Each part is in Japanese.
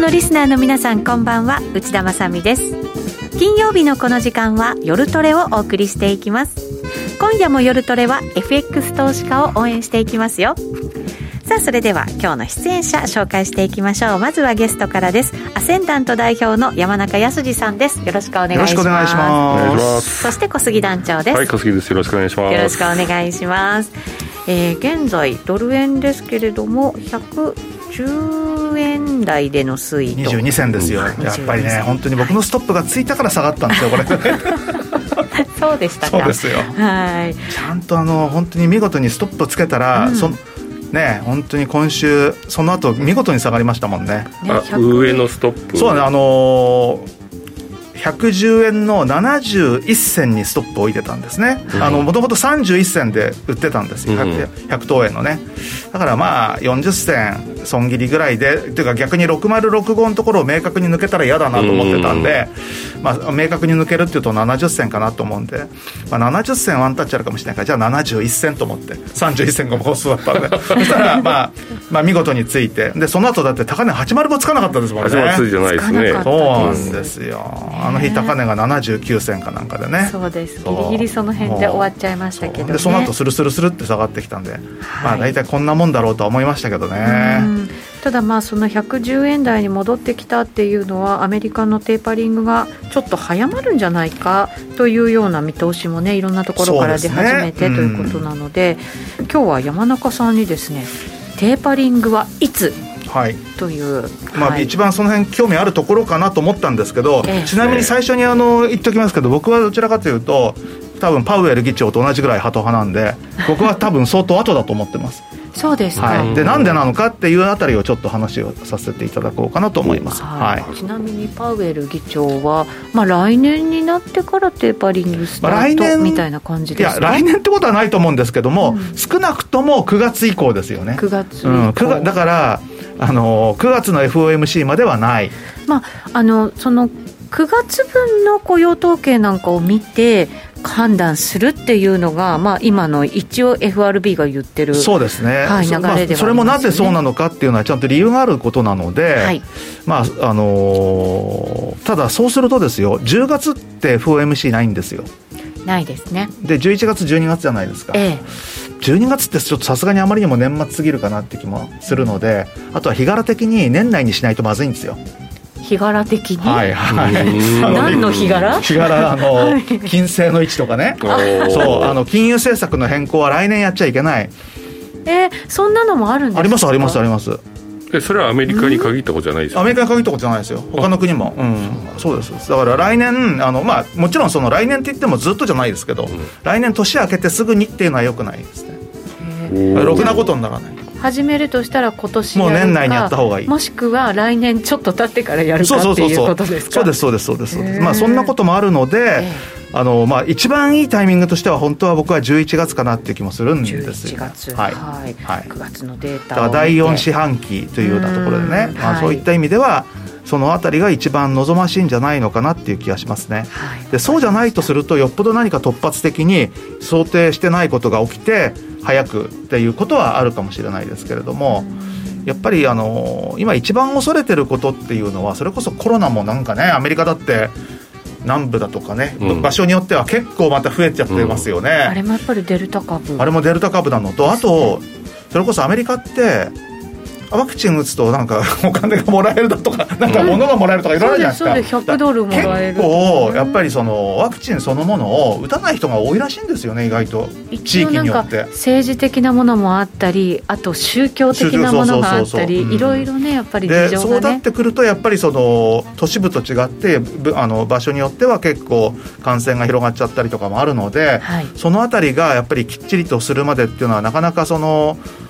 のリスナーの皆さんこんばんは。内田まさです。金曜日のこの時間は夜トレをお送りしていきます。今夜も夜トレは FX 投資家を応援していきますよ。さあそれでは今日の出演者紹介していきましょう。まずはゲストからです。アセンダント代表の山中康さんです。よろしくお願いします。よろしくお願いします。そして小杉団長です。はい小杉です。よろしくお願いします。よろしくお願いします。えー、現在ドル円ですけれども110円台での推移と。22銭ですよ。やっぱりね本当に僕のストップがついたから下がったんですよこれ。そうでしたそうですよ。はい。ちゃんとあの本当に見事にストップをつけたら、うん、そね本当に今週その後見事に下がりましたもんね。あ上のストップ。そうねあのー110円の71銭にストップを置いてたんですね。もともと31銭で売ってたんですよ。100,、100等円のね。だからまあ40銭損切りぐらいでっていうか逆に6065のところを明確に抜けたら嫌だなと思ってたんで、まあ、明確に抜けるっていうと70銭かなと思うんで、まあ、70銭ワンタッチあるかもしれないからじゃあ71銭と思って31銭がコストだったんで。そしたら、まあ、まあ見事について。でその後だって高値805つかなかったですもんね。805ついてないですね。そうなんですよあの日高値が79銭かなんかでね。そうです。ギリギリその辺で終わっちゃいましたけど、ね、でその後スルスルスルって下がってきたんで、はい、まあ大体こんなもんだろうとは思いましたけどね。ただまあその110円台に戻ってきたっていうのはアメリカのテーパリングがちょっと早まるんじゃないかというような見通しもねいろんなところから出始めて、ね、ということなので、うん、今日は山中さんにですねテーパリングはいつはい、という、まあ、一番その辺興味あるところかなと思ったんですけど、えちなみに最初にあの言っておきますけど僕はどちらかというと多分パウエル議長と同じぐらいハト派なんで 僕は多分相当後だと思ってます。そうですか、はい、でなんでなのかっていうあたりをちょっと話をさせていただこうかなと思います、はい、ちなみにパウエル議長は、まあ、来年になってからテーパリングスタート、みたいな感じですか？いや来年ってことはないと思うんですけども、うん、少なくとも9月以降ですよね。9月、うん、9だからあの9月の FOMC まではない、まあ、あのその9月分の雇用統計なんかを見て判断するっていうのが、まあ、今の一応 FRB が言ってるそうですね、はい、流れでは、ね、それもなぜそうなのかっていうのはちゃんと理由があることなので、はい、まああのー、ただそうするとですよ10月って FOMC ないんですよ。ないですね。で11月12月じゃないですか、ええ、12月ってちょっとさすがにあまりにも年末すぎるかなって気もするのであとは日柄的に年内にしないとまずいんですよ。日柄的に、はい。はい、何の日柄？日柄あの、はい、金星の位置とかね。そうあの金融政策の変更は来年やっちゃいけない。えー、そんなのもあるんですか？ありますありますありますえそれはアメリカに限ったことじゃないですか、アメリカに限ったことじゃないですよ。他の国も。うん。そうです。だから来年あのまあもちろんその来年って言ってもずっとじゃないですけど、うん、来年年明けてすぐにっていうのはよくないですね。ろくなことにならない。始めるとしたら今年もう年内にやった方がいい。もしくは来年ちょっと経ってからやるかっていうことですか？そうですそうですそうですそうです。まあそんなこともあるので、あのまあ、一番いいタイミングとしては本当は僕は11月かなっていう気もするんですよ。11月。はい、はい、はい、9月のデータだから第4四半期というようなところでね、まあ、そういった意味ではその辺りが一番望ましいんじゃないのかなっていう気がしますね、はい、でそうじゃないとするとよっぽど何か突発的に想定してないことが起きて早くっていうことはあるかもしれないですけれども、やっぱりあの今一番恐れてることっていうのはそれこそコロナもなんかねアメリカだって南部だとかね、うん、場所によっては結構また増えちゃってますよね、うん、あれもやっぱりデルタ株。あれもデルタ株なのとあとそれこそアメリカってワクチン打つとなんか お金がもらえるだとか なんか物がもらえるとかいろいろあるじゃないですか、うん、100ドルもらえる結構やっぱりそのワクチンそのものを打たない人が多いらしいんですよね意外と。地域によって。政治的なものもあったりあと宗教的なものがあったりいろいろねやっぱり事情が、ね、そうなってくるとやっぱりその都市部と違ってあの場所によっては結構感染が広がっちゃったりとかもあるので、はい、そのあたりがやっぱりきっちりとするまでっていうのはなかなかその不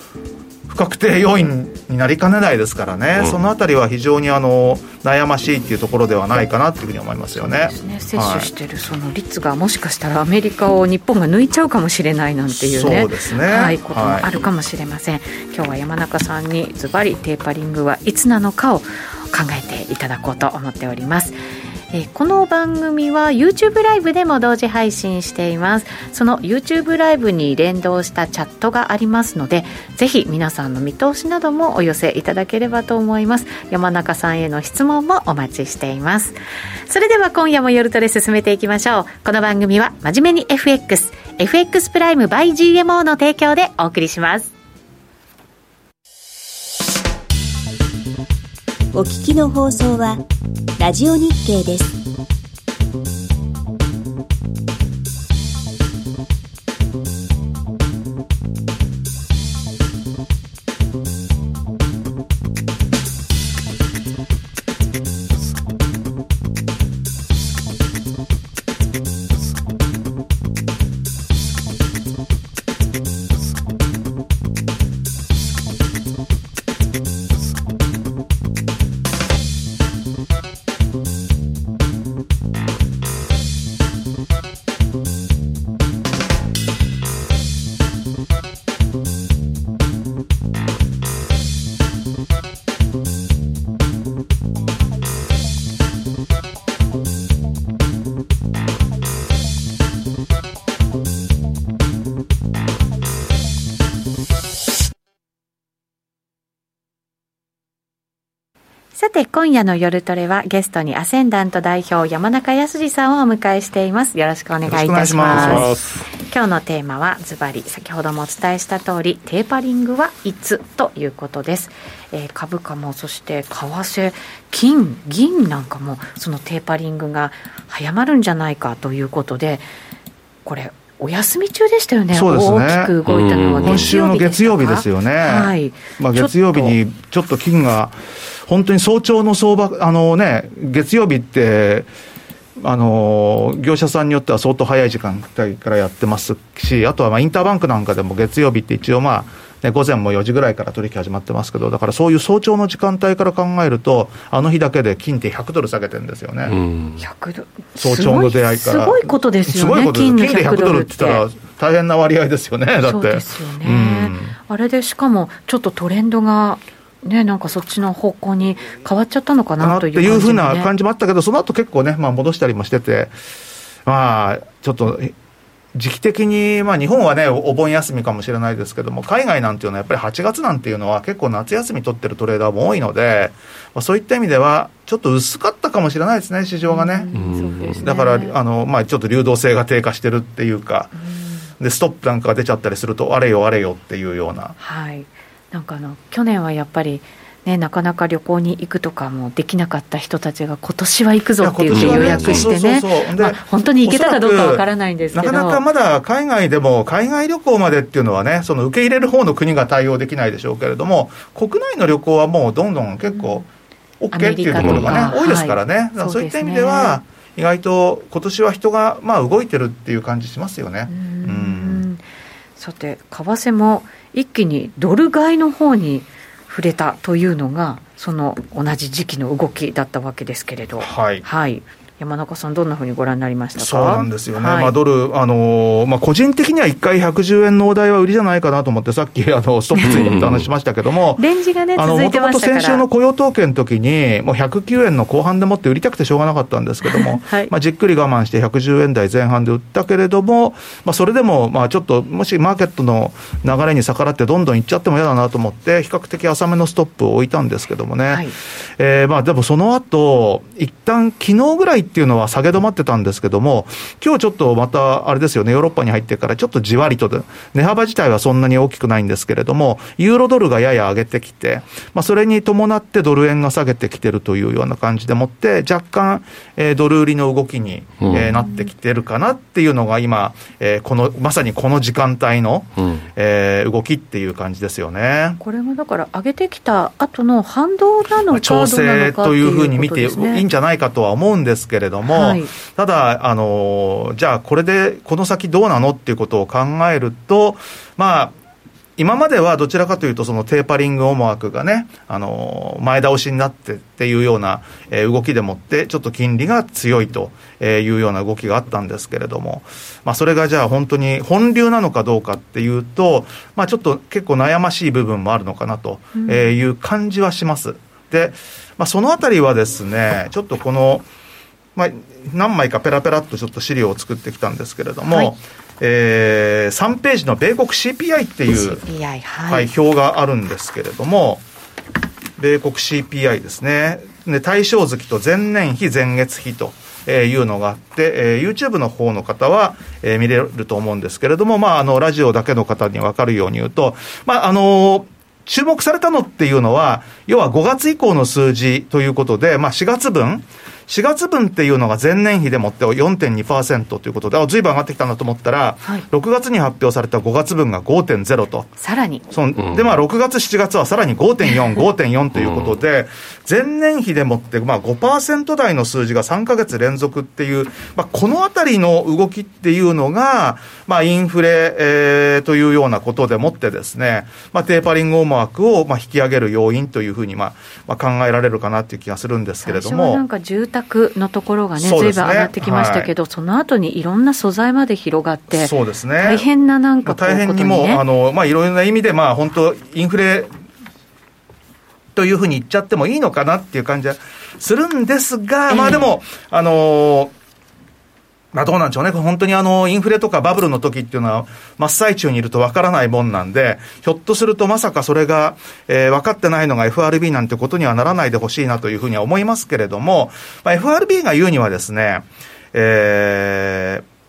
確定要因になりかねないですからね、うん、そのあたりは非常にあの悩ましいっていうところではないかなっていうふうに思いますよね。ね。接種してるその率がもしかしたらアメリカを日本が抜いちゃうかもしれないなんていうね、そうですね。はい、こともあるかもしれません。はい、今日は山中さんにズバリテーパリングはいつなのかを考えていただこうと思っております。えー、この番組は YouTube ライブでも同時配信しています。その YouTube ライブに連動したチャットがありますのでぜひ皆さんの見通しなどもお寄せいただければと思います。山中さんへの質問もお待ちしています。それでは今夜も夜トレ進めていきましょう。この番組は真面目に FX FX プライム by GMO の提供でお送りします。お聞きの放送はラジオ日経です。今夜の夜トレはゲストにアセンダント代表山中康さんをお迎えしています。よろしくお願いいたします。今日のテーマはズバリ先ほどもお伝えした通りテーパリングはいつということです、えー、株価もそして為替金銀なんかもそのテーパリングが早まるんじゃないかということでこれお休み中でしたよね、そうですね。大きく動いたのは今週の月曜日ですよね、はい。まあ、月曜日にちょっと金が本当に早朝の相場、あのね、月曜日って、あの業者さんによっては相当早い時間帯からやってますし、あとはまあインターバンクなんかでも月曜日って一応まあ、ね、午前も4時ぐらいから取引始まってますけど、だからそういう早朝の時間帯から考えると、あの日だけで金って100ドル下げてるんですよね、うん、早朝の出会いから。すごいことですよね、すごいことです。金で100ドルって言ったら、大変な割合ですよね、だって。そうですよね、うん、あれでしかも、ちょっとトレンドがね、なんかそっちの方向に変わっちゃったのかなという、ね、いうふうな感じもあったけど、その後結構ね、まあ、戻したりもしてて、まあ、ちょっと時期的に、まあ、日本はね、お盆休みかもしれないですけども、海外なんていうのは、やっぱり8月なんていうのは、結構夏休み取ってるトレーダーも多いので、まあ、そういった意味では、ちょっと薄かったかもしれないですね、市場がね。だから、あのまあ、ちょっと流動性が低下してるっていうか、でストップなんかが出ちゃったりすると、あれよあれよっていうような。はいなんかあの去年はやっぱりね、なかなか旅行に行くとかもできなかった人たちが今年は行くぞって言って予約してね、本当に行けたかどうかわからないんですけど。なかなかまだ海外でも、海外旅行までっていうのはね、その受け入れる方の国が対応できないでしょうけれども、国内の旅行はもうどんどん結構、OK っていうところがね、多いですからね、はい、そういった意味では、意外と今年は人がまあ動いてるっていう感じしますよね。うん。さて為替も一気にドル買いの方に触れたというのが、その同じ時期の動きだったわけですけれど、はい、はい、山中さん、どんなふうにご覧になりましたか？そうなんですよね、はい、まあ、ドル、あのー、まあ、個人的には1回110円のお題は売りじゃないかなと思って、さっきあのストップついてって話しましたけども、レンジがね、続いてましたから。先週の雇用統計の時に、もう109円の後半でもって売りたくてしょうがなかったんですけども、はい、まあ、じっくり我慢して110円台前半で売ったけれども、まあ、それでも、まあ、ちょっと、もしマーケットの流れに逆らって、どんどんいっちゃっても嫌だなと思って、比較的浅めのストップを置いたんですけどもね、はい、えー、まあでもその後一旦昨日ぐらいっていうのは下げ止まってたんですけども、今日ちょっとまた、あれですよね、ヨーロッパに入ってから、ちょっとじわりとで、値幅自体はそんなに大きくないんですけれども、ユーロドルがやや上げてきて、まあ、それに伴ってドル円が下げてきてるというような感じでもって、若干、えー、ドル売りの動きに、うん、えー、なってきてるかなっていうのが今、えー、この、まさにこの時間帯の、うん、えー、動きっていう感じですよね。これがだから、上げてきた後の反動なのか、調整というふうに見ていいんじゃないかとは思うんですけれども、はい、ただ、あの、じゃあこれでこの先どうなのっていうことを考えると、まあ、今まではどちらかというと、そのテーパリング思惑がね、あの前倒しになってっていうような、えー、動きでもって、ちょっと金利が強いというような動きがあったんですけれども、まあ、それがじゃあ本当に本流なのかどうかっていうと、まあ、ちょっと結構悩ましい部分もあるのかなという感じはします。で、まあ、そのあたりはですね、ちょっとこの、まあ、何枚かペラペラっとちょっと資料を作ってきたんですけれども、はいえー3ページの米国 CPI っていう CPI はい、はい、表があるんですけれども、米国 CPI ですね。で、対象月と前年比、前月比と。えーいうのがあって、えー YouTube の方の方は、えー見れると思うんですけれども、まあ、あの、ラジオだけの方に分かるように言うと、まあ、あのー注目されたのっていうのは、要は5月以降の数字ということで、まあ4月分、4月分っていうのが前年比でもって4.2%ということで、あ、ずいぶん上がってきたなと思ったら、はい6月に発表された5月分が5.0と。さらにそので、まあ、6月、7月はさらに5.4、5.4ということで、前年比でもって、まあ、5%台の数字が3ヶ月連続っていう、まあ、このあたりの動きっていうのが、まあ、インフレ、えーというようなことでもってですね、まあ、テーパリング思惑を、まあ、引き上げる要因というふうに、まあ、まあ、考えられるかなっていう気がするんですけれども最初はなん。か住宅のところがね、ずいぶん上がってきましたけど、その後にいろんな素材まで広がって、そうですね。大変ななんかこう大変にも、ことね。あの、まあ、いろいろな意味で、まあ、本当インフレというふうに言っちゃってもいいのかなっていう感じはするんですが、まあでも、あのまあどうなんでしょうね。本当にあの、インフレとかバブルの時っていうのは、真っ最中にいるとわからないもんなんで、ひょっとするとまさかそれが、えー分かってないのが FRB なんてことにはならないでほしいなというふうには思いますけれども、まあ、FRB が言うにはですね、えー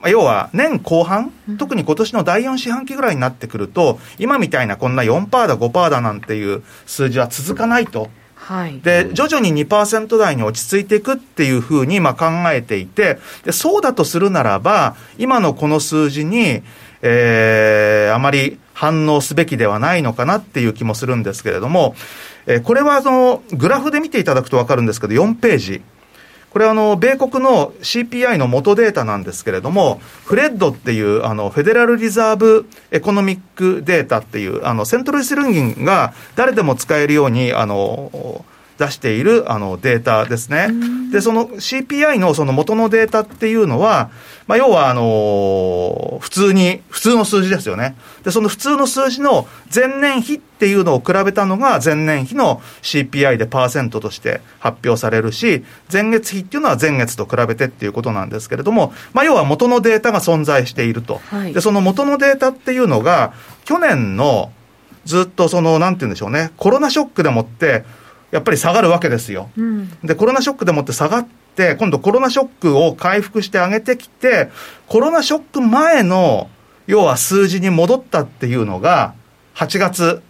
まあ要は年後半、特に今年の第4四半期ぐらいになってくると、今みたいなこんな4%だ、5%だなんていう数字は続かないと。はい。で、徐々に2%台に落ち着いていくっていうふうにま考えていて、で、そうだとするならば、今のこの数字に、えー、あまり反応すべきではないのかなっていう気もするんですけれども、えーこれはその、グラフで見ていただくと分かるんですけど、4ページ。これはあの、米国の CPI の元データなんですけれども、フレッドっていう、あの、フェデラルリザーブエコノミックデータっていう、あの、セントルイスルンギンが誰でも使えるように、あの、出しているあのデータですね。で、その CPI のその元のデータっていうのは、まあ、要はあの普通に、普通の数字ですよね。で、その普通の数字の前年比っていうのを比べたのが前年比の CPI でパーセントとして発表されるし、前月比っていうのは前月と比べてっていうことなんですけれども、まあ、要は元のデータが存在していると。はいで、その元のデータっていうのが、去年のずっとその、なんて言うんでしょうね、コロナショックでもって、やっぱり下がるわけですよ。うん。で、コロナショックでもって下がって、今度コロナショックを回復して上げてきて、コロナショック前の、要は数字に戻ったっていうのが、8月、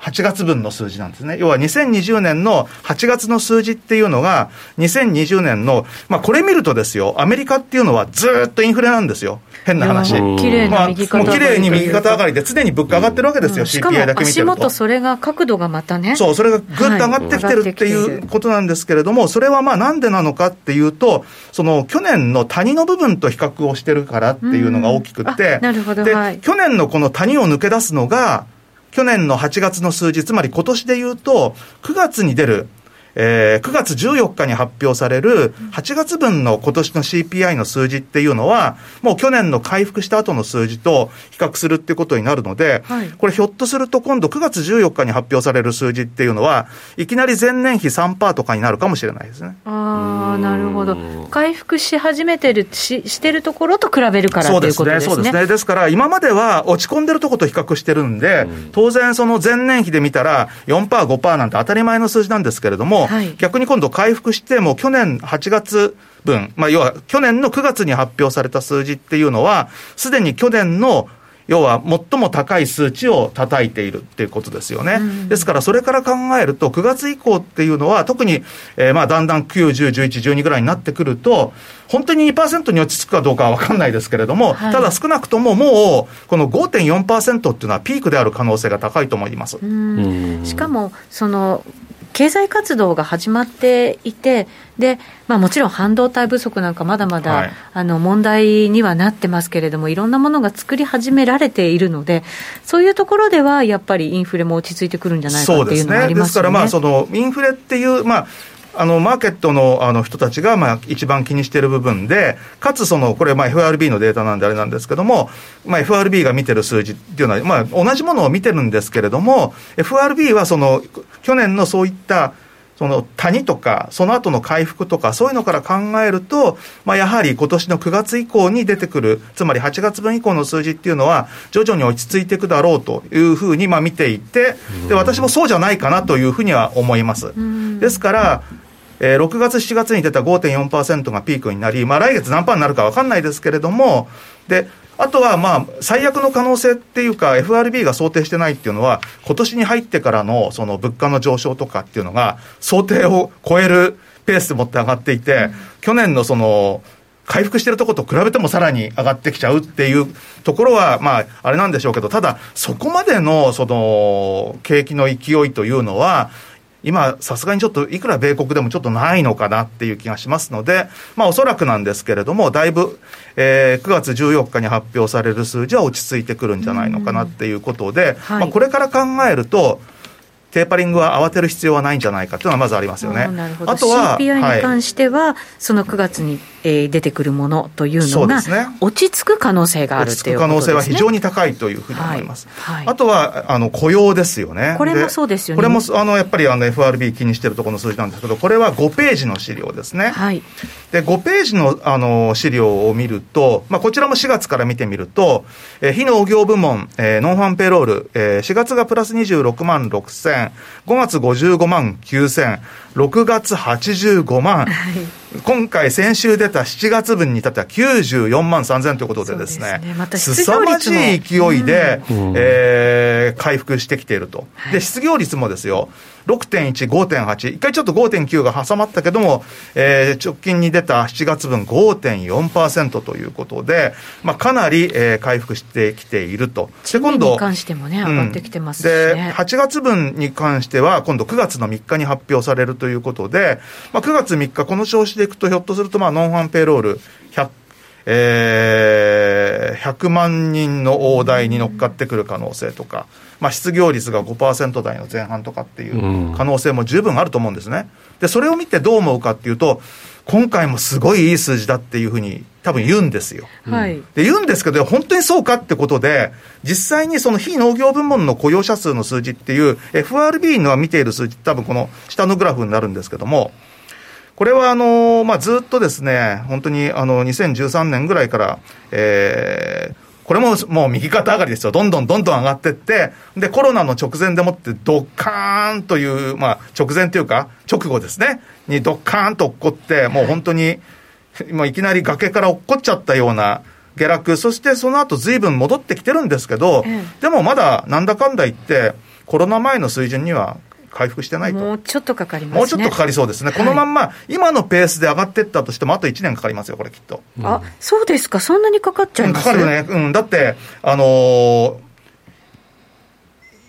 8月分の数字なんですね。要は2020年の8月の数字っていうのが、2020年の、まあこれ見るとですよ、アメリカっていうのはずーっとインフレなんですよ。変な話。綺麗まあ、もうな右肩綺麗に右肩上がりで常に物価上がってるわけですよ、しかも CPI だけ見て足ると。元それが角度がまたね。そう、それがぐっと上がってきてるってはいうことなんですけれども、それはまあなんでなのかっていうと、その去年の谷の部分と比較をしてるからっていうのが大きくうんて、あなるほどで、はい去年のこの谷を抜け出すのが、去年の8月の数字、つまり今年で言うと、9月に出る、えー9月14日に発表される8月分の今年の CPI の数字っていうのは、もう去年の回復した後の数字と比較するってことになるので、はいこれひょっとすると今度9月14日に発表される数字っていうのは、いきなり前年比3%とかになるかもしれないですね。ああ、なるほど。回復し始めてるし、してるところと比べるからそうということですね、ですね。そうですね。ですから、今までは落ち込んでるとこと比較してるんで、当然その前年比で見たら4%、5%なんて当たり前の数字なんですけれども、はい。逆に今度回復して、もう去年8月分、まあ要は去年の9月に発表された数字っていうのは、すでに去年の要は最も高い数値を叩いているっていうことですよね。うん。ですから、それから考えると、9月以降っていうのは、特に、えーまあ、だんだん9、10、11、12ぐらいになってくると、本当に2%に落ち着くかどうかは分かんないですけれども、はい。ただ少なくとももう、この5.4%っていうのはピークである可能性が高いと思います。うん。しかも、その、経済活動が始まっていて、で、まあもちろん半導体不足なんかまだまだ、はいあの問題にはなってますけれども、いろんなものが作り始められているので、そういうところではやっぱりインフレも落ち着いてくるんじゃないかっていうのがありますよね。ですから、まあ、その、インフレっていう、まあ、あの、マーケットの、あの、人たちが、まあ、一番気にしている部分で、かつ、その、これ、まあ、FRB のデータなんであれなんですけども、まあ、FRB が見てる数字っていうのは、まあ、同じものを見てるんですけれども、FRB は、その、去年のそういった、その谷とか、その後の回復とか、そういうのから考えると、まあ、やはり今年の9月以降に出てくる、つまり8月分以降の数字っていうのは、徐々に落ち着いていくだろうというふうにまあ見ていて、で私もそうじゃないかなというふうには思います。ですから、えー、6月、7月に出た5.4%がピークになり、まあ、来月何パーになるか分かんないですけれども、であとはまあ最悪の可能性っていうか、FRB が想定してないっていうのは、今年に入ってからのその物価の上昇とかっていうのが、想定を超えるペースでもって上がっていて、うん、去年のその、回復してるとこと比べてもさらに上がってきちゃうっていうところは、まあ、あれなんでしょうけど、ただ、そこまでの、その、景気の勢いというのは、今、さすがにちょっといくら米国でもちょっとないのかなっていう気がしますので、まあ、おそらくなんですけれども、だいぶ、えー、9月14日に発表される数字は落ち着いてくるんじゃないのかなっていうことで、はい、まあ、これから考えると、テーパリングは慌てる必要はないんじゃないかというのはまずありますよね。あとは CPI に関しては、はい、その9月にえー、出てくるものというのが、ね、落ち着く可能性があるという可能性は非常に高いというふうに思います。はいはい、あとはあの雇用ですよね。これもそうですよね。これもあのやっぱりあの FRB 気にしているところの数字なんですけど、これは5ページの資料ですね。はい、で5ページのあの資料を見ると、まあ、こちらも4月から見てみると、えー、非農業部門、えー、ノンファンペロール、えー、4月がプラス26万6千、5月55万9000円、6月85万、はい今回、先週出た7月分に至っては94万3000ということでですね、すさまじい勢いで、うん、えー、回復してきていると。で、失業率もですよ、6.1、5.8、一回ちょっと5.9が挟まったけども、えー、直近に出た7月分5.4%ということで、まあ、かなり、えー、回復してきていると。で、今度。に関してもね、上がってきてます、ね、で、8月分に関しては、今度9月の3日に発表されるということで、まあ、9月3日、この調子でいくと、ひょっとすると、まあ、ノンファンペイロール100、えー、100万人の大台に乗っかってくる可能性とか、まあ、失業率が5%台の前半とかっていう可能性も十分あると思うんですね。で、それを見てどう思うかっていうと、今回もすごいいい数字だっていうふうに多分言うんですよ。はい、で言うんですけど、本当にそうかってことで、実際にその非農業部門の雇用者数の数字っていう、FRB の見ている数字、多分この下のグラフになるんですけども、これはあの、まあ、ずっとですね、本当にあの2013年ぐらいから、えー、これももう右肩上がりですよ。どんどんどんどん上がっていって、で、コロナの直前でもってドッカーンという、まあ、直前というか、直後ですね、にドッカーンと落っこって、もう本当に、もういきなり崖から落っこっちゃったような下落、そしてその後随分戻ってきてるんですけど、でもまだなんだかんだ言って、コロナ前の水準には回復してないと。もうちょっとかかります、ね、もうちょっとかかりそうですね。このまんま、今のペースで上がっていったとしても、あと1年かかりますよ、これきっと。うん、あ、そうですか。そんなにかかっちゃいます？かかるね。うん。だって、あのー、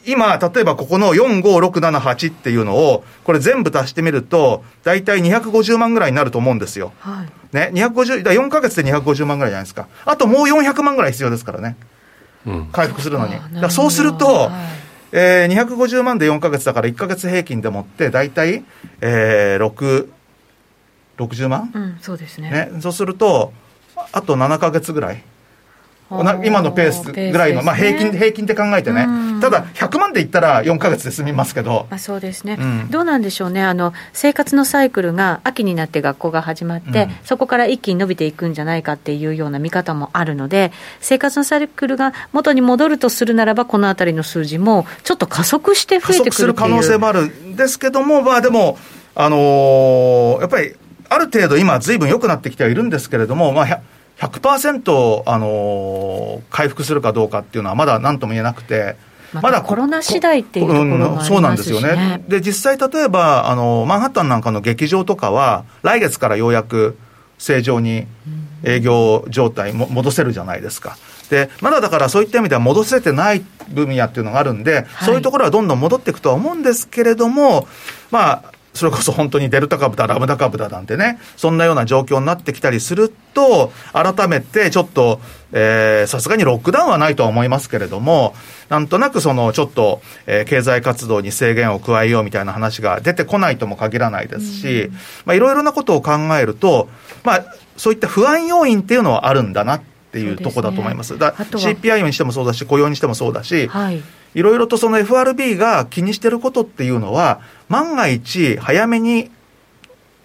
今、例えばここの4、5、6、7、8っていうのを、これ全部足してみると、大体250万ぐらいになると思うんですよ。はい。ね、250、だ4か月で250万ぐらいじゃないですか。あともう400万ぐらい必要ですからね。うん、回復するのに。だそうすると、はいえー、250万で4か月だから1か月平均でもって大体、えー、6、60万、うん、そうですね。ねそうするとあと7か月ぐらい今のペースぐらいの、まあ、平均平均って考えてね、ただ100万でいったら4か月で済みますけど、まあ、そうですね、うん、どうなんでしょうね。あの、生活のサイクルが秋になって学校が始まって、うん、そこから一気に伸びていくんじゃないかっていうような見方もあるので、生活のサイクルが元に戻るとするならば、このあたりの数字もちょっと加速して増えてくる可能性もあるんですけども、まあ、でも、あのー、やっぱりある程度、今、ずいぶん良くなってきてはいるんですけれども、まあ、100%、あの回復するかどうかっていうのは、まだなんとも言えなくて。まだコロナ次第っていうところもあります、ね、そうなんですよね。で、実際例えば、あの、マンハッタンなんかの劇場とかは、来月からようやく正常に営業状態も戻せるじゃないですか。で、まだだからそういった意味では戻せてない分野っていうのがあるんで、はい、そういうところはどんどん戻っていくとは思うんですけれども、まあ、それこそ本当にデルタ株だ、ラムダ株だなんてね、そんなような状況になってきたりすると、改めてちょっと、さすがにロックダウンはないとは思いますけれども、なんとなくそのちょっと、えー、経済活動に制限を加えようみたいな話が出てこないとも限らないですし、まあいろいろなことを考えると、まあそういった不安要因っていうのはあるんだなっっていうとこだと思います。だあとは CPI にしてもそうだし、雇用にしてもそうだし、はい。いろいろとその FRB が気にしてることっていうのは、万が一早めに、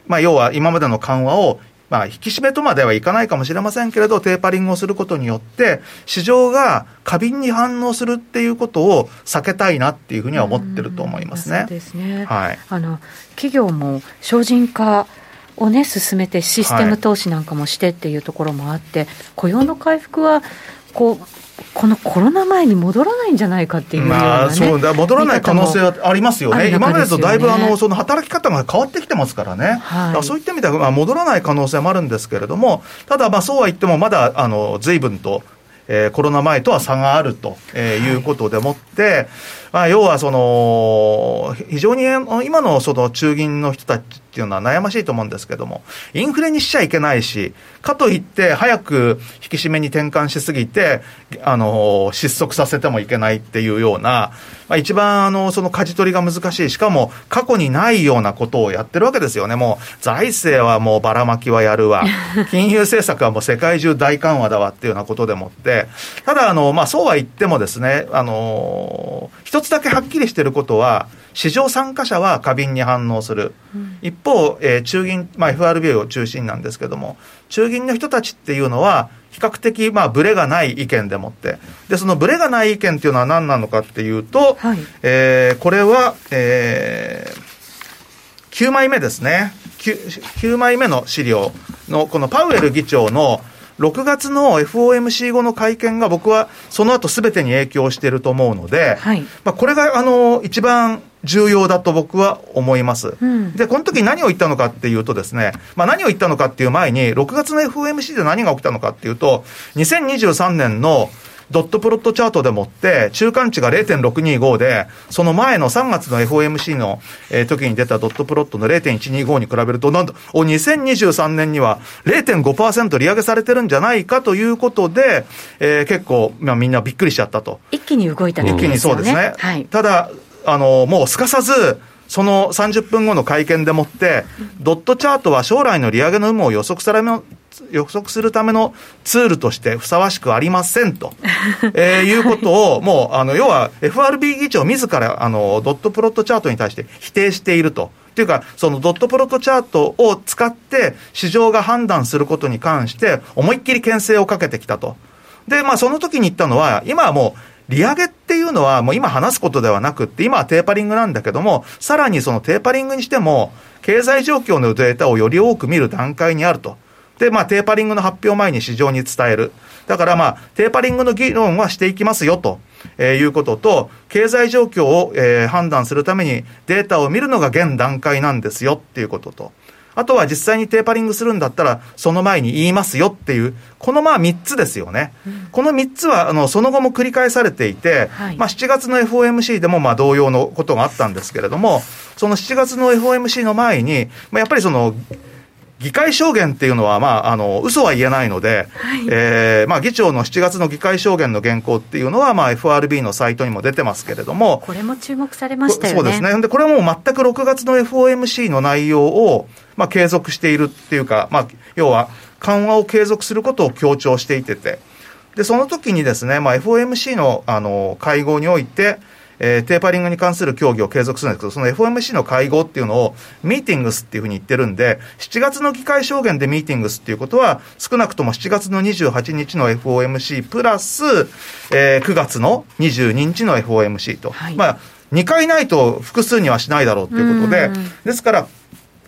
まあ要は今までの緩和を、まあ引き締めとまではいかないかもしれませんけれど、テーパリングをすることによって、市場が過敏に反応するっていうことを避けたいなっていうふうには思ってると思いますねそう。ですね。はい。あの企業も精進化をね進めてシステム投資なんかもしてっていうところもあって、雇用の回復はこうこのコロナ前に戻らないんじゃないかっていうねまあ、そうだ、戻らない可能性はありますよあね。よね今までとだいぶあの、その働き方が変わってきてますからね。はいらそういった意味では、まあ、戻らない可能性もあるんですけれども、ただ、まあ、そうは言っても、まだ、あの、随分と、えーコロナ前とは差があると、えーいうことでもって、まあ、要はその、非常に今のその中銀の人たちっていうのは悩ましいと思うんですけども、インフレにしちゃいけないし、かといって早く引き締めに転換しすぎて、あの、失速させてもいけないっていうような、まあ、一番あの、その舵取りが難しい、しかも過去にないようなことをやってるわけですよね。もう財政はもうばらまきはやるわ、金融政策はもう世界中大緩和だわっていうようなことでもって、ただあの、まあ、そうは言ってもですね、あの、一つだけはっきりしてることは、市場参加者は過敏に反応する。一方、えー中銀、まあ、FRB を中心なんですけども、中銀の人たちっていうのは、比較的、まあ、ブレがない意見でもって。で、そのブレがない意見っていうのは何なのかっていうと、はいえーこれは、えー9枚目ですね。9, 9枚目の資料の、このパウエル議長の6月の FOMC 後の会見が僕はその後すべてに影響していると思うので、はいまあ、これがあの一番重要だと僕は思います。うんで、この時何を言ったのかっていうとですね、まあ、何を言ったのかっていう前に、6月の FOMC で何が起きたのかっていうと、2023年のドットプロットチャートでもって、中間値が0.625で、その前の3月の FOMC の、えー時に出たドットプロットの0.125に比べると、なんと、お、2023年には0.5%利上げされてるんじゃないかということで、えー結構、まあ、みんなびっくりしちゃったと。一気に動いた一気にそうですね。はい。ただ、あの、もうすかさず、その30分後の会見でもって、ドットチャートは将来の利上げの有無を予測するための予測するためのツールとしてふさわしくありませんと、えーいうことを、もう、あの、要は FRB 議長自ら、あの、ドットプロットチャートに対して否定していると。っていうか、そのドットプロットチャートを使って市場が判断することに関して思いっきり牽制をかけてきたと。で、まあその時に言ったのは、今はもう、利上げっていうのはもう今話すことではなくって、今はテーパリングなんだけども、さらにそのテーパリングにしても、経済状況のデータをより多く見る段階にあると。で、まあテーパリングの発表前に市場に伝える。だからまあ、テーパリングの議論はしていきますよと。えーいうことと、経済状況を、えー判断するためにデータを見るのが現段階なんですよっていうことと。あとは実際にテーパリングするんだったら、その前に言いますよっていう、このまあ3つですよね。この3つは、あの、その後も繰り返されていて、はいまあ7月の FOMC でもまあ同様のことがあったんですけれども、その7月の FOMC の前に、まあ、やっぱりその、議会証言っていうのは、まあ、あの、嘘は言えないので、えーまあ、議長の7月の議会証言の原稿っていうのは、まあ、FRB のサイトにも出てますけれども、これも注目されましたよね。そうですね。で、これはもう全く6月の FOMC の内容を、まあ、継続しているっていうか、まあ、要は、緩和を継続することを強調していてて、で、その時にですね、まあ、FOMC の、あの、会合において、えーテーパリングに関する協議を継続するんですけど、その FOMC の会合っていうのを、ミーティングスっていうふうに言ってるんで、7月の議会証言でミーティングスっていうことは、少なくとも7月の28日の FOMC プラス、えー9月の22日の FOMC と。はいまあ、2回ないと複数にはしないだろうっていうことでうん、ですから、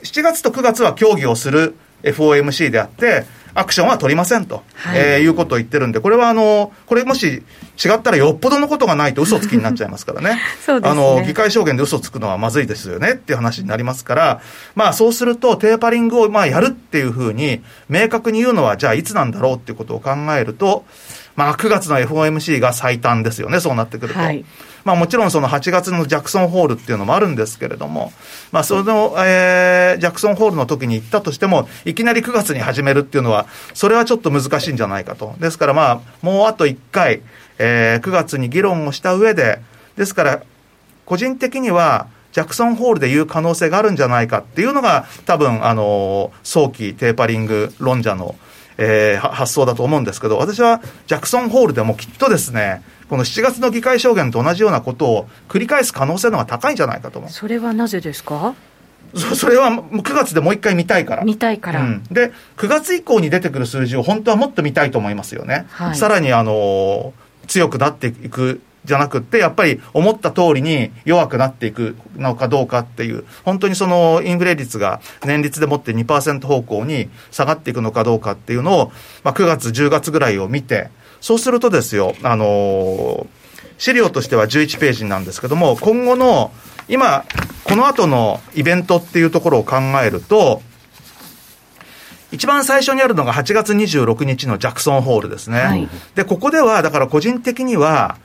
7月と9月は協議をする FOMC であって、アクションは取りませんと、はいいえーいうことを言ってるんで、これはあの、これもし違ったらよっぽどのことがないと嘘つきになっちゃいますからね。ねあの、議会証言で嘘つくのはまずいですよねっていう話になりますから、まあそうするとテーパリングをまあやるっていうふうに明確に言うのはじゃあいつなんだろうっていうことを考えると、まあ9月の FOMC が最短ですよね、そうなってくると。はいまあもちろんその8月のジャクソンホールっていうのもあるんですけれども、まあその、えージャクソンホールの時に行ったとしても、いきなり9月に始めるっていうのは、それはちょっと難しいんじゃないかと。ですからまあ、もうあと1回、えー9月に議論をした上で、ですから、個人的には、ジャクソンホールで言う可能性があるんじゃないかっていうのが、多分、あの、早期テーパリング論者の、えー発想だと思うんですけど、私はジャクソンホールでもきっとですね、この7月の議会証言と同じようなことを繰り返す可能性の方が高いんじゃないかと思う。それはなぜですか？そそれはもう9月でもう一回見たいから。見たいから、うん、で、9月以降に出てくる数字を本当はもっと見たいと思いますよね。はいさらに、あのー強くなっていくじゃなくって、やっぱり思った通りに弱くなっていくのかどうかっていう、本当にそのインフレ率が年率でもって2%方向に下がっていくのかどうかっていうのを、まあ、9月、10月ぐらいを見て、そうするとですよ、あのー資料としては11ページなんですけども、今後の、今、この後のイベントっていうところを考えると、一番最初にあるのが8月26日のジャクソンホールですね。はいで、ここでは、だから個人的には、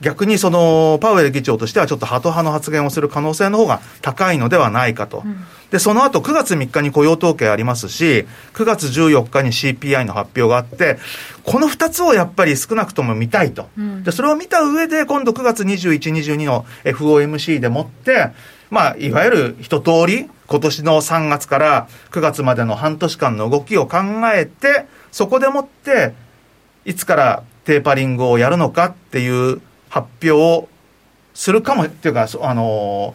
逆にその、パウエル議長としてはちょっとハト派の発言をする可能性の方が高いのではないかと。で、その後9月3日に雇用統計ありますし、9月14日に CPI の発表があって、この2つをやっぱり少なくとも見たいと。で、それを見た上で、今度9月21、22の FOMC でもって、まあ、いわゆる一通り、今年の3月から9月までの半年間の動きを考えて、そこでもって、いつからテーパリングをやるのかっていう発表をするかも、っていうか、そあの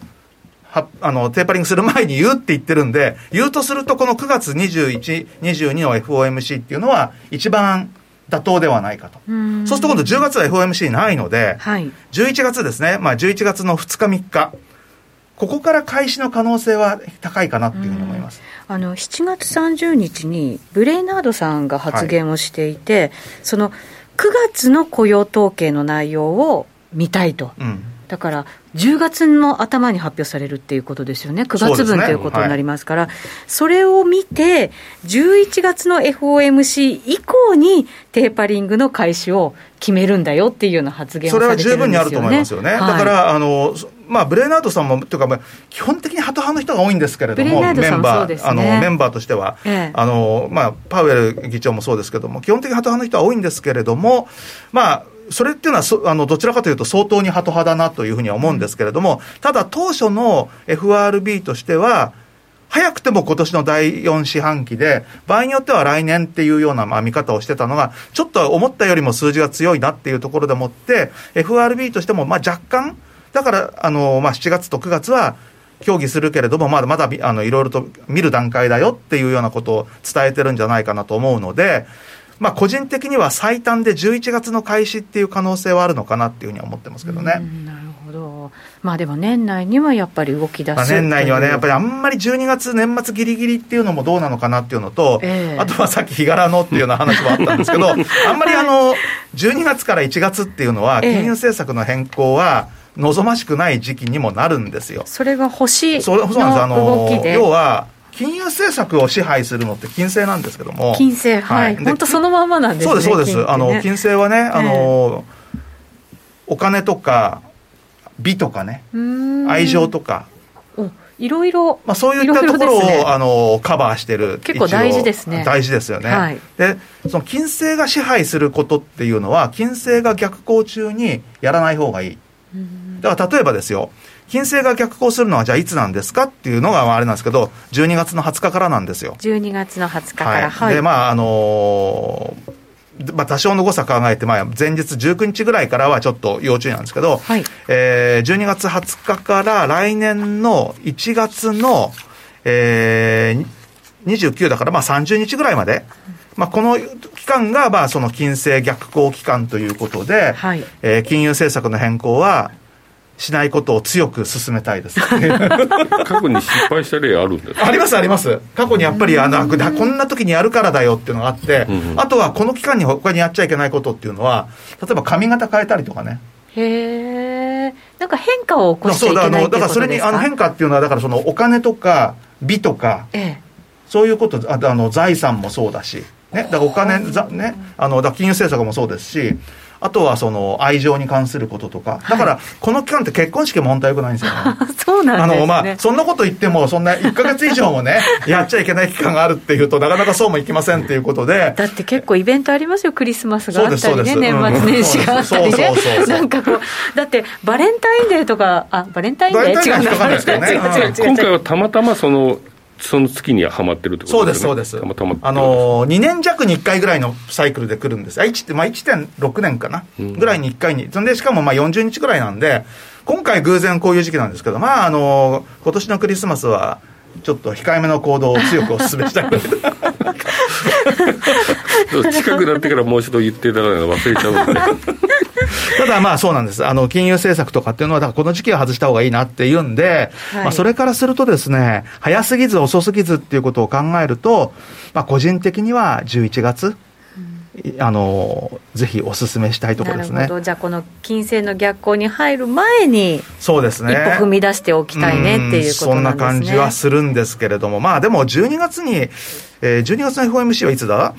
はあの、テーパリングする前に言うって言ってるんで、言うとすると、この9月21、22の FOMC っていうのは、一番妥当ではないかと。うん。そうすると今度10月は FOMC ないので、はい。11月ですね、まあ、11月の2日、3日、ここから開始の可能性は高いかなっていうふうに思います。あの7月30日にブレイナードさんが発言をしていて、その9月の雇用統計の内容を見たいと、うん。だから10月の頭に発表されるっていうことですよね、9月分ということになりますから、それを見て、11月の FOMC 以降にテーパリングの開始を決めるんだよっていうような発言をそれはされてるんですよね。十分にあると思いますよね。はい。だから、あの、そまあ、ブレイナードさんも、というか、まあ基本的にハト派の人が多いんですけれども、メンバー、あの、メンバーとしては、ええ。あの、まあ、パウエル議長もそうですけども、基本的にハト派の人は多いんですけれども、まあ、それっていうのはそあのどちらかというと相当にハト派だなというふうには思うんですけれども、ただ当初の FRB としては、早くても今年の第4四半期で、場合によっては来年っていうようなまあ見方をしてたのが、ちょっと思ったよりも数字が強いなっていうところでもって、FRB としてもまあ若干、だからあのまあ7月と9月は、協議するけれども、まだまだあのいろいろと見る段階だよっていうようなことを伝えてるんじゃないかなと思うので、まあ、個人的には最短で11月の開始っていう可能性はあるのかなっていうふうには思ってますけどね。うんなるほど、まあでも年内にはやっぱり動き出すまあ、年内にはね、やっぱりりあんまり12月、年末ぎりぎりっていうのもどうなのかなっていうのと、ええ。あとはさっき日柄のっていうような話もあったんですけど、あんまりあの、12月から1月っていうのは、ええ。金融政策の変更は望ましくない時期にもなるんですよ。それが星そうそうなんです。あの要は、金融政策を支配するのって金制なんですけども。金星、はい、で本当そのまんまなんですね。そうです、そうです。ね。あの、金星はね、あの、お金とか、美とかね、愛情とか、おいろいろ、まあ、そういったところをね。あのカバーしてる結構大事ですね。大事ですよね、はい。でその金星が支配することっていうのは金星が逆行中にやらない方がいいだから例えばですよ金星が逆行するのはじゃあいつなんですかっていうのがまああれなんですけど12月の20日からなんですよ。12月の20日から、はい、でまああのーまあ、多少の誤差考えて、まあ、前日19日ぐらいからはちょっと要注意なんですけど、はい。えー12月20日から来年の1月の、えー、29だから、まあ、30日ぐらいまで、まあ、この期間が、まあ、その金星逆行期間ということで、はい。えー金融政策の変更はしないことを強く進めたいです。過去に失敗した例あるんですか？ありますあります。過去にやっぱりあの、だこんな時にやるからだよっていうのがあって、うんうんあとはこの期間に他にやっちゃいけないことっていうのは、例えば髪型変えたりとかね。へえなんか変化を起こしちゃいそうだあのけないだからそれにあの変化っていうのはだからそのお金とか美とかええ。そういうことあの財産もそうだし、ね、だからお金ざねあのだ金融政策もそうですしあとはその愛情に関することとか。だからこの期間って結婚式も本当は良くないんですよね。そうなんですね。あの、まあ、そんなこと言っても、そんな1ヶ月以上もね、やっちゃいけない期間があるっていうと、なかなかそうもいきませんっていうことで、だって結構イベントありますよ、クリスマスがあったりね、年末年始があったりね。そうそうそうそ、う。なんかこう、だってバレンタインデーとか、あバレンタインデー？バレンタインデー違うね。今回はたまたまそのその月にはまってるってことそうです、そうです。たまたまあのー、2年弱に1回ぐらいのサイクルで来るんです。あ、1って、まあ、1.6年かな、うんぐらいに1回に。そんで、しかもまあ40日ぐらいなんで、今回偶然こういう時期なんですけど、まあ、あのー今年のクリスマスは、ちょっと控えめの行動を強くお勧めしたい 近くなってからもう一度言っていただくの忘れちゃうんで。ただまあそうなんです。あの、金融政策とかっていうのは、だからこの時期は外した方がいいなっていうんで、はい。まあそれからするとですね、早すぎず遅すぎずっていうことを考えると、まあ個人的には11月、いあの、ぜひお勧めしたいところですね。なるほ。ど。じゃあこの金星の逆行に入る前にそうですね。一歩踏み出しておきたいねっていうことなんですね。んそんな感じはするんですけれども、まあでも12月に、えー、12月の FOMC はいつだ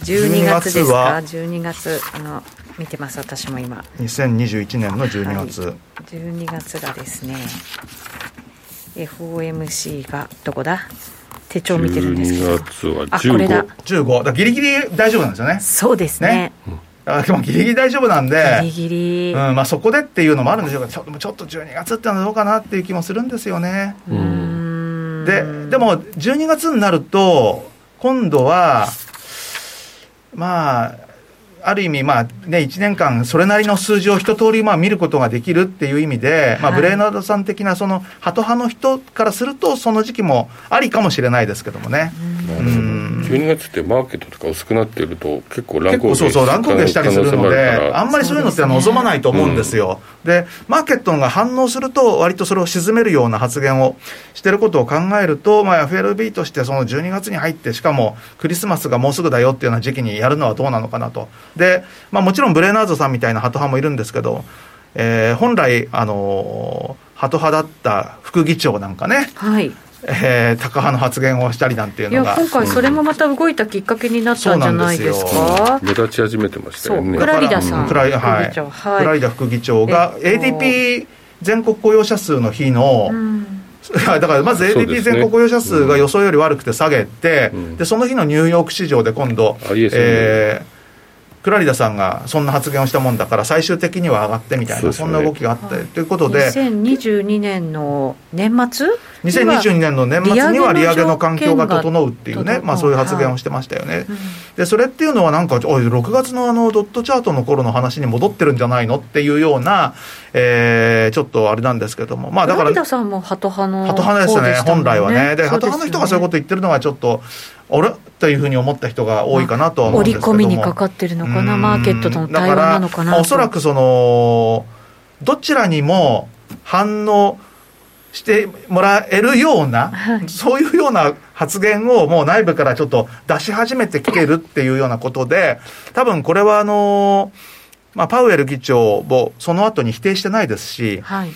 ？12月ですか？は12月あの見てます私も今 ?2021 年の12月。はい、12月がですね FOMC がどこだ？手帳見てるんですけど12月はあこれだ15。15。だギリギリ大丈夫なんですよね。そうですねあでもギリギリ大丈夫なんで。ギリギリうんまあ、そこでっていうのもあるんでしょうけどちょちょっと12月ってのはどうかなっていう気もするんですよね。うーんででも12月になると今度はまあある意味、まあね、1年間、それなりの数字を一通りまあ見ることができるっていう意味で、まあ、はいブレーナードさん的な、その、ハト派の人からすると、その時期もありかもしれないですけどもね。うん12月ってマーケットとか薄くなってると結構乱高下そうそう、乱高下したりするの可能性もで、あんまりそういうのって望まないと思うんですよ。で、マーケットが反応すると、割とそれを沈めるような発言をしてることを考えると、まあ、FRB としてその12月に入って、しかもクリスマスがもうすぐだよっていうような時期にやるのはどうなのかなと。で、まあ、もちろんブレーナーズさんみたいなハト派もいるんですけど、えー本来、あのーハト派だった副議長なんかね、はい。えー、タカ派の発言をしたりなんていういやのが。今回それもまた動いたきっかけになったんじゃないですそうなんか目立ち始めてましたよね。クラリダさん。クラリダ副議長が、えっと。ADP 全国雇用者数の日の、うん。だからまず ADP 全国雇用者数が予想より悪くて下げて、うん。でその日のニューヨーク市場で今度、ISM えークラリダさんがそんな発言をしたもんだから、最終的には上がってみたいな、そ,、ね。んな動きがあって、ということで、2022年の年末？2022年の年末には利上げの環境が整うっていうね、まあ、そういう発言をしてましたよね。うん。でそれっていうのはなんか、おい、6月のあのドットチャートの頃の話に戻ってるんじゃないのっていうような、えーちょっとあれなんですけども、まあだから、成田さんもハト派のハト派ですね、方したもん本来はね。で、ハト派の人がそういうこと言ってるのはちょっと、あれというふうに思った人が多いかなとは思うんですけども。織り込みにかかってるのかなうん。マーケットとの対話なのかなだらまあおそらくその、どちらにも反応してもらえるような、はい。そういうような発言をもう内部からちょっと出し始めてきてるっていうようなことで、多分これはあの、まあ、パウエル議長もその後に否定してないですし、はい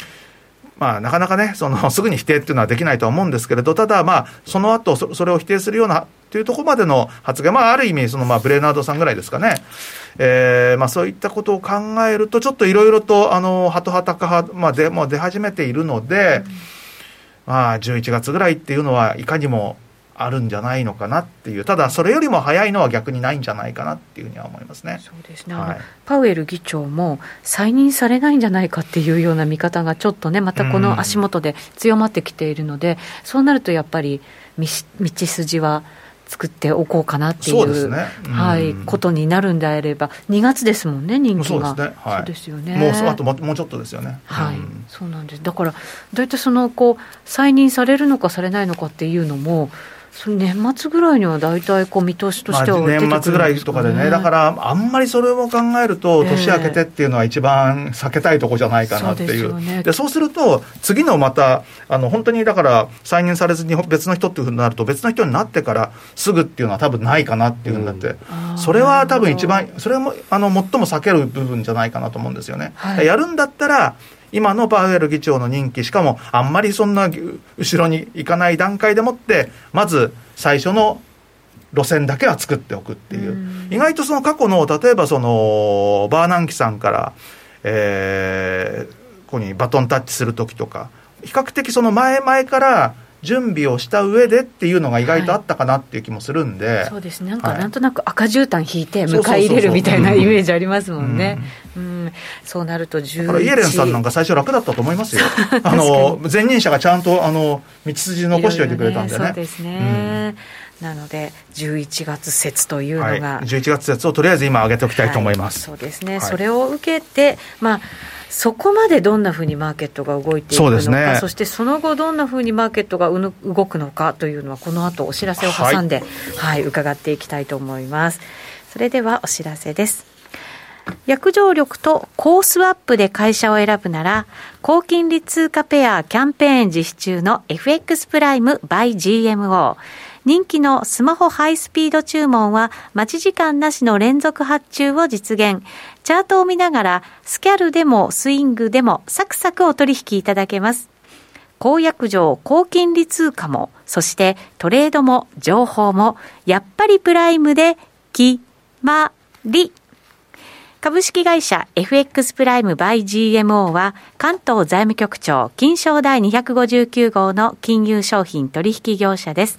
まあ、なかなかね、そのすぐに否定っていうのはできないとは思うんですけれど、ただ、まあ、その後そそれを否定するようなというところまでの発言、まあ、ある意味、そのまあブレナードさんぐらいですかね、えーまあ、そういったことを考えると、ちょっといろいろと、あのハトハ、タカ派、まあ、でもう出始めているので、まあ、11月ぐらいっていうのは、いかにもあるんじゃないのかなっていう、ただ、それよりも早いのは逆にないんじゃないかなっていうふうには思いますね。そうですね、はい。パウエル議長も再任されないんじゃないかっていうような見方がちょっとね、またこの足元で強まってきているので、そうなるとやっぱり道道筋は作っておこうかなっていうねうんはい、ことになるんであれば、2月ですもんね、任期が。そうですね。はい。そうですよね。もうあとももうちょっとですよね。はい、うん。そうなんです。だからどうやってそのこう再任されるのかされないのかっていうのも年末ぐらいには大体こう見通しとしてはまあ、出てくるん年末ぐらいとかでね、だからあんまりそれを考えると、ええ。年明けてっていうのは一番避けたいとこじゃないかなっていう、そうでね。でそうすると、次のまた、あの本当にだから、再任されずに別の人っていうふうになると、別の人になってからすぐっていうのは多分ないかなっていうふうになって、あー。それは多分一番、それもあの最も避ける部分じゃないかなと思うんですよね。はい。やるんだったら今のパウエル議長の任期、しかもあんまりそんな後ろに行かない段階でもって、まず最初の路線だけは作っておくっていう、うん。意外とその過去の、例えばそのバーナンキさんから、えーここにバトンタッチするときとか、比較的その前々から準備をした上でっていうのが意外とあったかなっていう気もするんで、そうです。ねなんかはい。なんとなく赤絨毯引いて迎え入れるみたいなイメージありますもんね、うん。そうなると11だからイエレンさんなんか最初楽だったと思いますよ。あの前任者がちゃんとあの道筋残しておいてくれたんでね。いろいろそうですね、なので11月説というのが、はい、11月節をとりあえず今上げておきたいと思います、はい。そうですね、はい。それを受けて、まあ、そこまでどんなふうにマーケットが動いていくのか、ですねそしてその後、どんなふうにマーケットがうぬ動くのかというのは、この後お知らせを挟んで、はい伺っていきたいと思います。それではお知らせです。約定力とコースワップで会社を選ぶなら、高金利通貨ペアキャンペーン実施中の FX プライム by GMO。人気のスマホハイスピード注文は待ち時間なしの連続発注を実現。チャートを見ながらスキャルでもスイングでもサクサクお取引いただけます。公約上、高金利通貨も、そしてトレードも情報も、やっぱりプライムで決まり。株式会社 FX プライムバイ GMO は関東財務局長金賞第259号の金融商品取引業者です。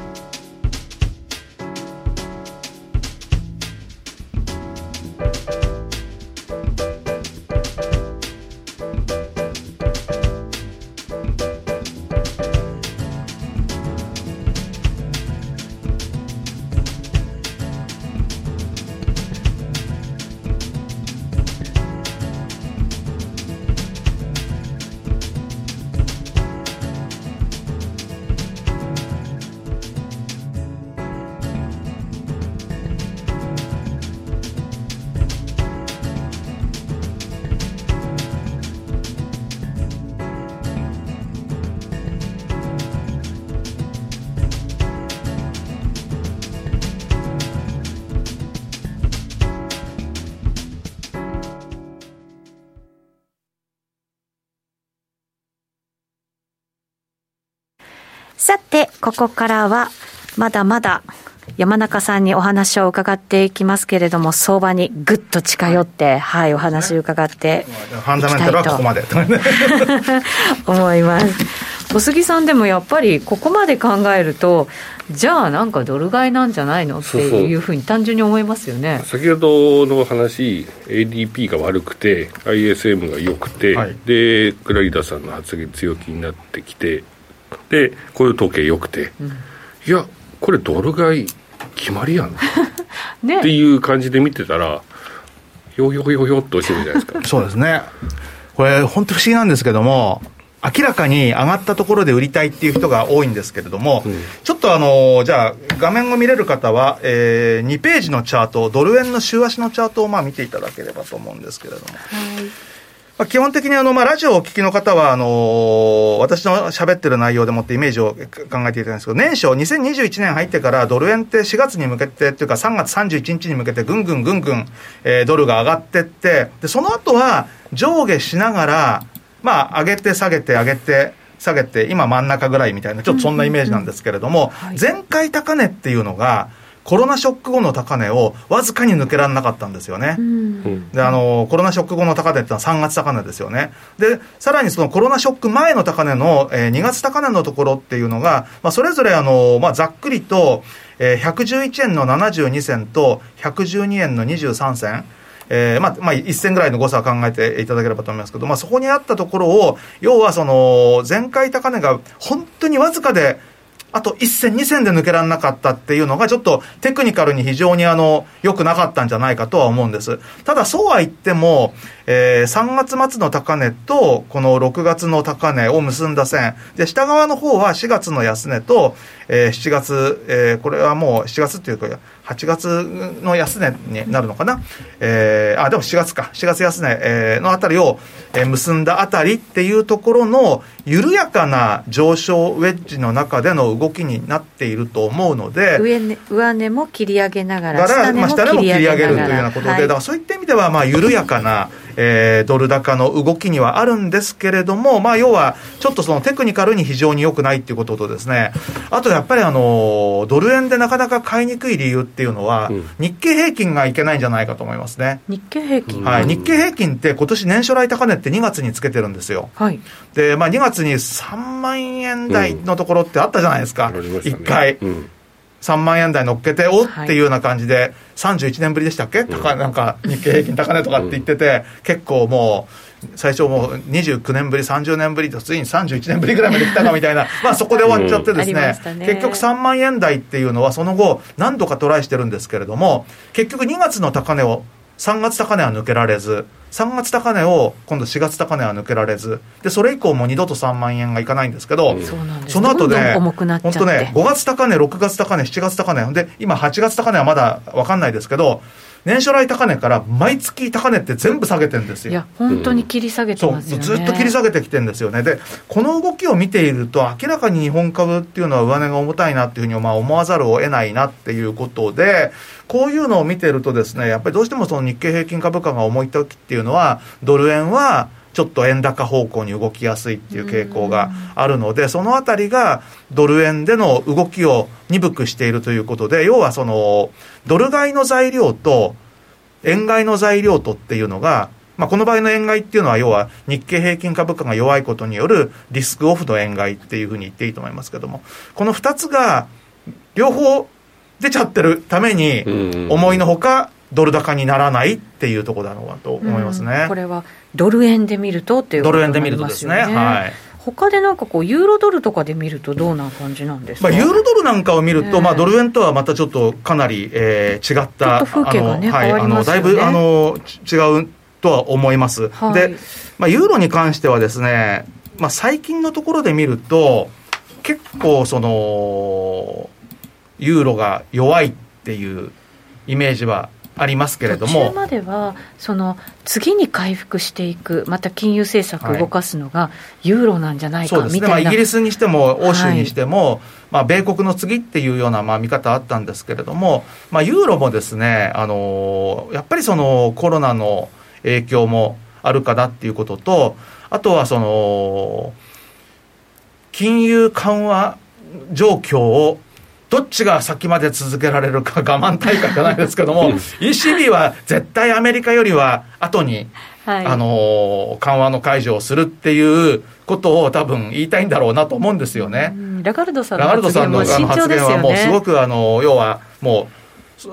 さて、ここからは、まだまだ山中さんにお話を伺っていきますけれども、相場にぐっと近寄って、はい、お話を伺ってファンダメンタルはここまで思います。小杉さんでもやっぱりここまで考えると、じゃあなんかドル買いなんじゃないのっていうふうに単純に思いますよね。先ほどの話 ADP が悪くて ISM が良くて、はいでクラリダさんの発言強気になってきてでこういう統計良くて、いやこれドル買い決まりやん っねていう感じで見てたらひょひょひょひょっとしてるじゃないですか。そうですね。これ、本当不思議なんですけども、明らかに上がったところで売りたいっていう人が多いんですけれども、うん。ちょっとあの、じゃあ、画面を見れる方は、えー、2ページのチャート、ドル円の週足のチャートをまあ見ていただければと思うんですけれども、まあ、基本的にあの、まあ、ラジオをお聞きの方は、あのー私の喋ってる内容でもってイメージを考えていただきたいんですけど、年初、2021年入ってからドル円って4月に向けてっていうか3月31日に向けてぐんぐんぐんぐん、えードルが上がってって、で、その後は上下しながら、まあ、上げて下げて上げて、下げて、今真ん中ぐらいみたいな、ちょっとそんなイメージなんですけれども、はい。前回高値っていうのが、コロナショック後の高値をわずかに抜けられなかったんですよね。で、あの、コロナショック後の高値ってのは3月高値ですよね。で、さらにそのコロナショック前の高値の、えー2月高値のところっていうのが、まあ、それぞれあの、まあ、ざっくりと、えー111円の72銭と112円の23銭。えーまあ、まあ、1銭ぐらいの誤差を考えていただければと思いますけど、まあ、そこにあったところを、要はその、前回高値が本当にわずかで、あと1戦、2戦で抜けられなかったっていうのが、ちょっとテクニカルに非常にあの良くなかったんじゃないかとは思うんです。ただ、そうは言っても、えー3月末の高値と、この6月の高値を結んだ線、で下側の方は4月の安値と、えー7月、えーこれはもう7月っていうか、8月の安値になるのかな、えー、あでも4月か、4月安値、えー、のあたりを、えー、結んだあたりっていうところの緩やかな上昇ウェッジの中での動きになっていると思うので、上値上値も切り上げながら、下値も切り上げるというようなことで、はい、だからそういった意味では、まあ、緩やかな、えー、ドル高の動きにはあるんですけれども、まあ、要は、ちょっとそのテクニカルに非常に良くないっていうこととですね、あとやっぱりあの、ドル円でなかなか買いにくい理由っていうのは、うん、日経平均がいけないんじゃないかと思いますね。日経平均はい、日経平均って今年年初来高値って2月につけてるんですよ。はい。で、まあ2月に3万円台のところってあったじゃないですか。一、うん、回。うん3万円台乗っけて、おっていうような感じで、はい、31年ぶりでしたっけ、高なんか日経平均高値とかって言ってて、結構もう、最初もう29年ぶり、30年ぶりと、ついに31年ぶりぐらいまで来たかみたいな、まあそこで終わっちゃってですねうん。ね、結局3万円台っていうのは、その後、何度かトライしてるんですけれども、結局2月の高値を、3月高値は抜けられず、3月高値を今度4月高値は抜けられず、でそれ以降も二度と3万円がいかないんですけど、うん、その後ね、本当ね、5月高値、6月高値、7月高値、で今、8月高値はまだ分かんないですけど、年初来高値から毎月高値って全部下げてるんですよ。いや、本当に切り下げてますよね、ずっと切り下げてきてるんですよね。で、この動きを見ていると、明らかに日本株っていうのは上値が重たいなっていうふうにまあ思わざるを得ないなっていうことで、こういうのを見てるとですね、やっぱりどうしてもその日経平均株価が重い時っていうのは、ドル円は、ちょっと円高方向に動きやすいっていう傾向があるので、そのあたりがドル円での動きを鈍くしているということで、要はその、ドル買いの材料と円買いの材料とっていうのが、まあ、この場合の円買いっていうのは、要は日経平均株価が弱いことによるリスクオフの円買いっていうふうに言っていいと思いますけども、この2つが両方出ちゃってるために、思いのほか、ドル高にならないっていうところだろうと思いますね、うん、これはドル円で見るとっていうことになりますよね。ドル円で見るとですね。はい。他でなんかこう、ユーロドルとかで見ると、どうな感じなんですか、まあ、ユーロドルなんかを見ると、えー、まあ、ドル円とはまたちょっとかなり、えー、違った、風景がね、はい、あのだいぶあの違うとは思います。はい、で、まあ、ユーロに関してはですね、まあ、最近のところで見ると、結構、その、ユーロが弱いっていうイメージはありますけれども。途中まではその次に回復していくまた金融政策を動かすのがユーロなんじゃないか、はい、みたいな、まあ、イギリスにしても欧州にしても、はい、まあ、米国の次っていうようなまあ見方あったんですけれども、まあ、ユーロもですね、あのやっぱりそのコロナの影響もあるかなっていうこととあとはその金融緩和状況をどっちが先まで続けられるか 我慢大会じゃないですけども、ECB は絶対アメリカよりは後に、はい、あの緩和の解除をするっていうことを多分言いたいんだろうなと思うんですよね。ラガルドさんの発言はもうすごくあの要はもう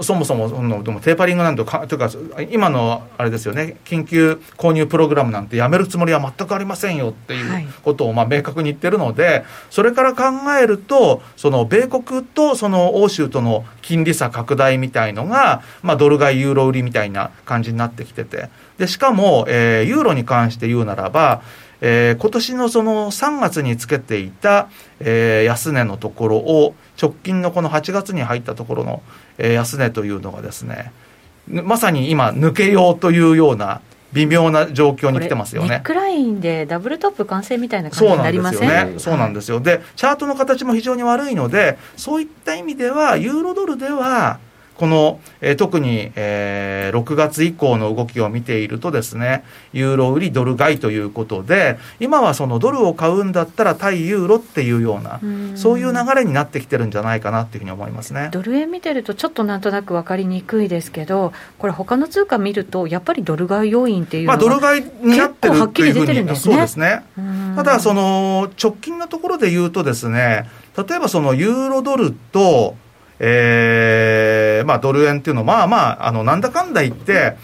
そもそもそのでもテーパリングなんてかというか今のあれですよね緊急購入プログラムなんてやめるつもりは全くありませんよっていうことをまあ明確に言ってるのでそれから考えるとその米国とその欧州との金利差拡大みたいのが、まあ、ドル買いユーロ売りみたいな感じになってきてて。でしかも、えー、ユーロに関して言うならばえー、今年のその3月につけていた、えー、安値のところを直近のこの8月に入ったところの、えー、安値というのがですねまさに今抜けようというような微妙な状況に来てますよね。ネックラインでダブルトップ完成みたいな感じになりません？そうなんですよね。そうなんですよ。で、チャートの形も非常に悪いので、そういった意味では、ユーロドルでは、この、えー、特に、えー、6月以降の動きを見ているとですね、ユーロ売りドル買いということで、今はそのドルを買うんだったら対ユーロっていうような、うそういう流れになってきてるんじゃないかなっていうふうに思いますね。ドル円見てるとちょっとなんとなく分かりにくいですけど、これ他の通貨見ると、やっぱりドル買い要因っていうのは、まあ、ドル買いになってるっていうふうに、ね、そうですね。ただ、その直近のところで言うとですね、例えばそのユーロドルと、えー、まあ、ドル円っていうのは、まあまあ、あの、なんだかんだ言って、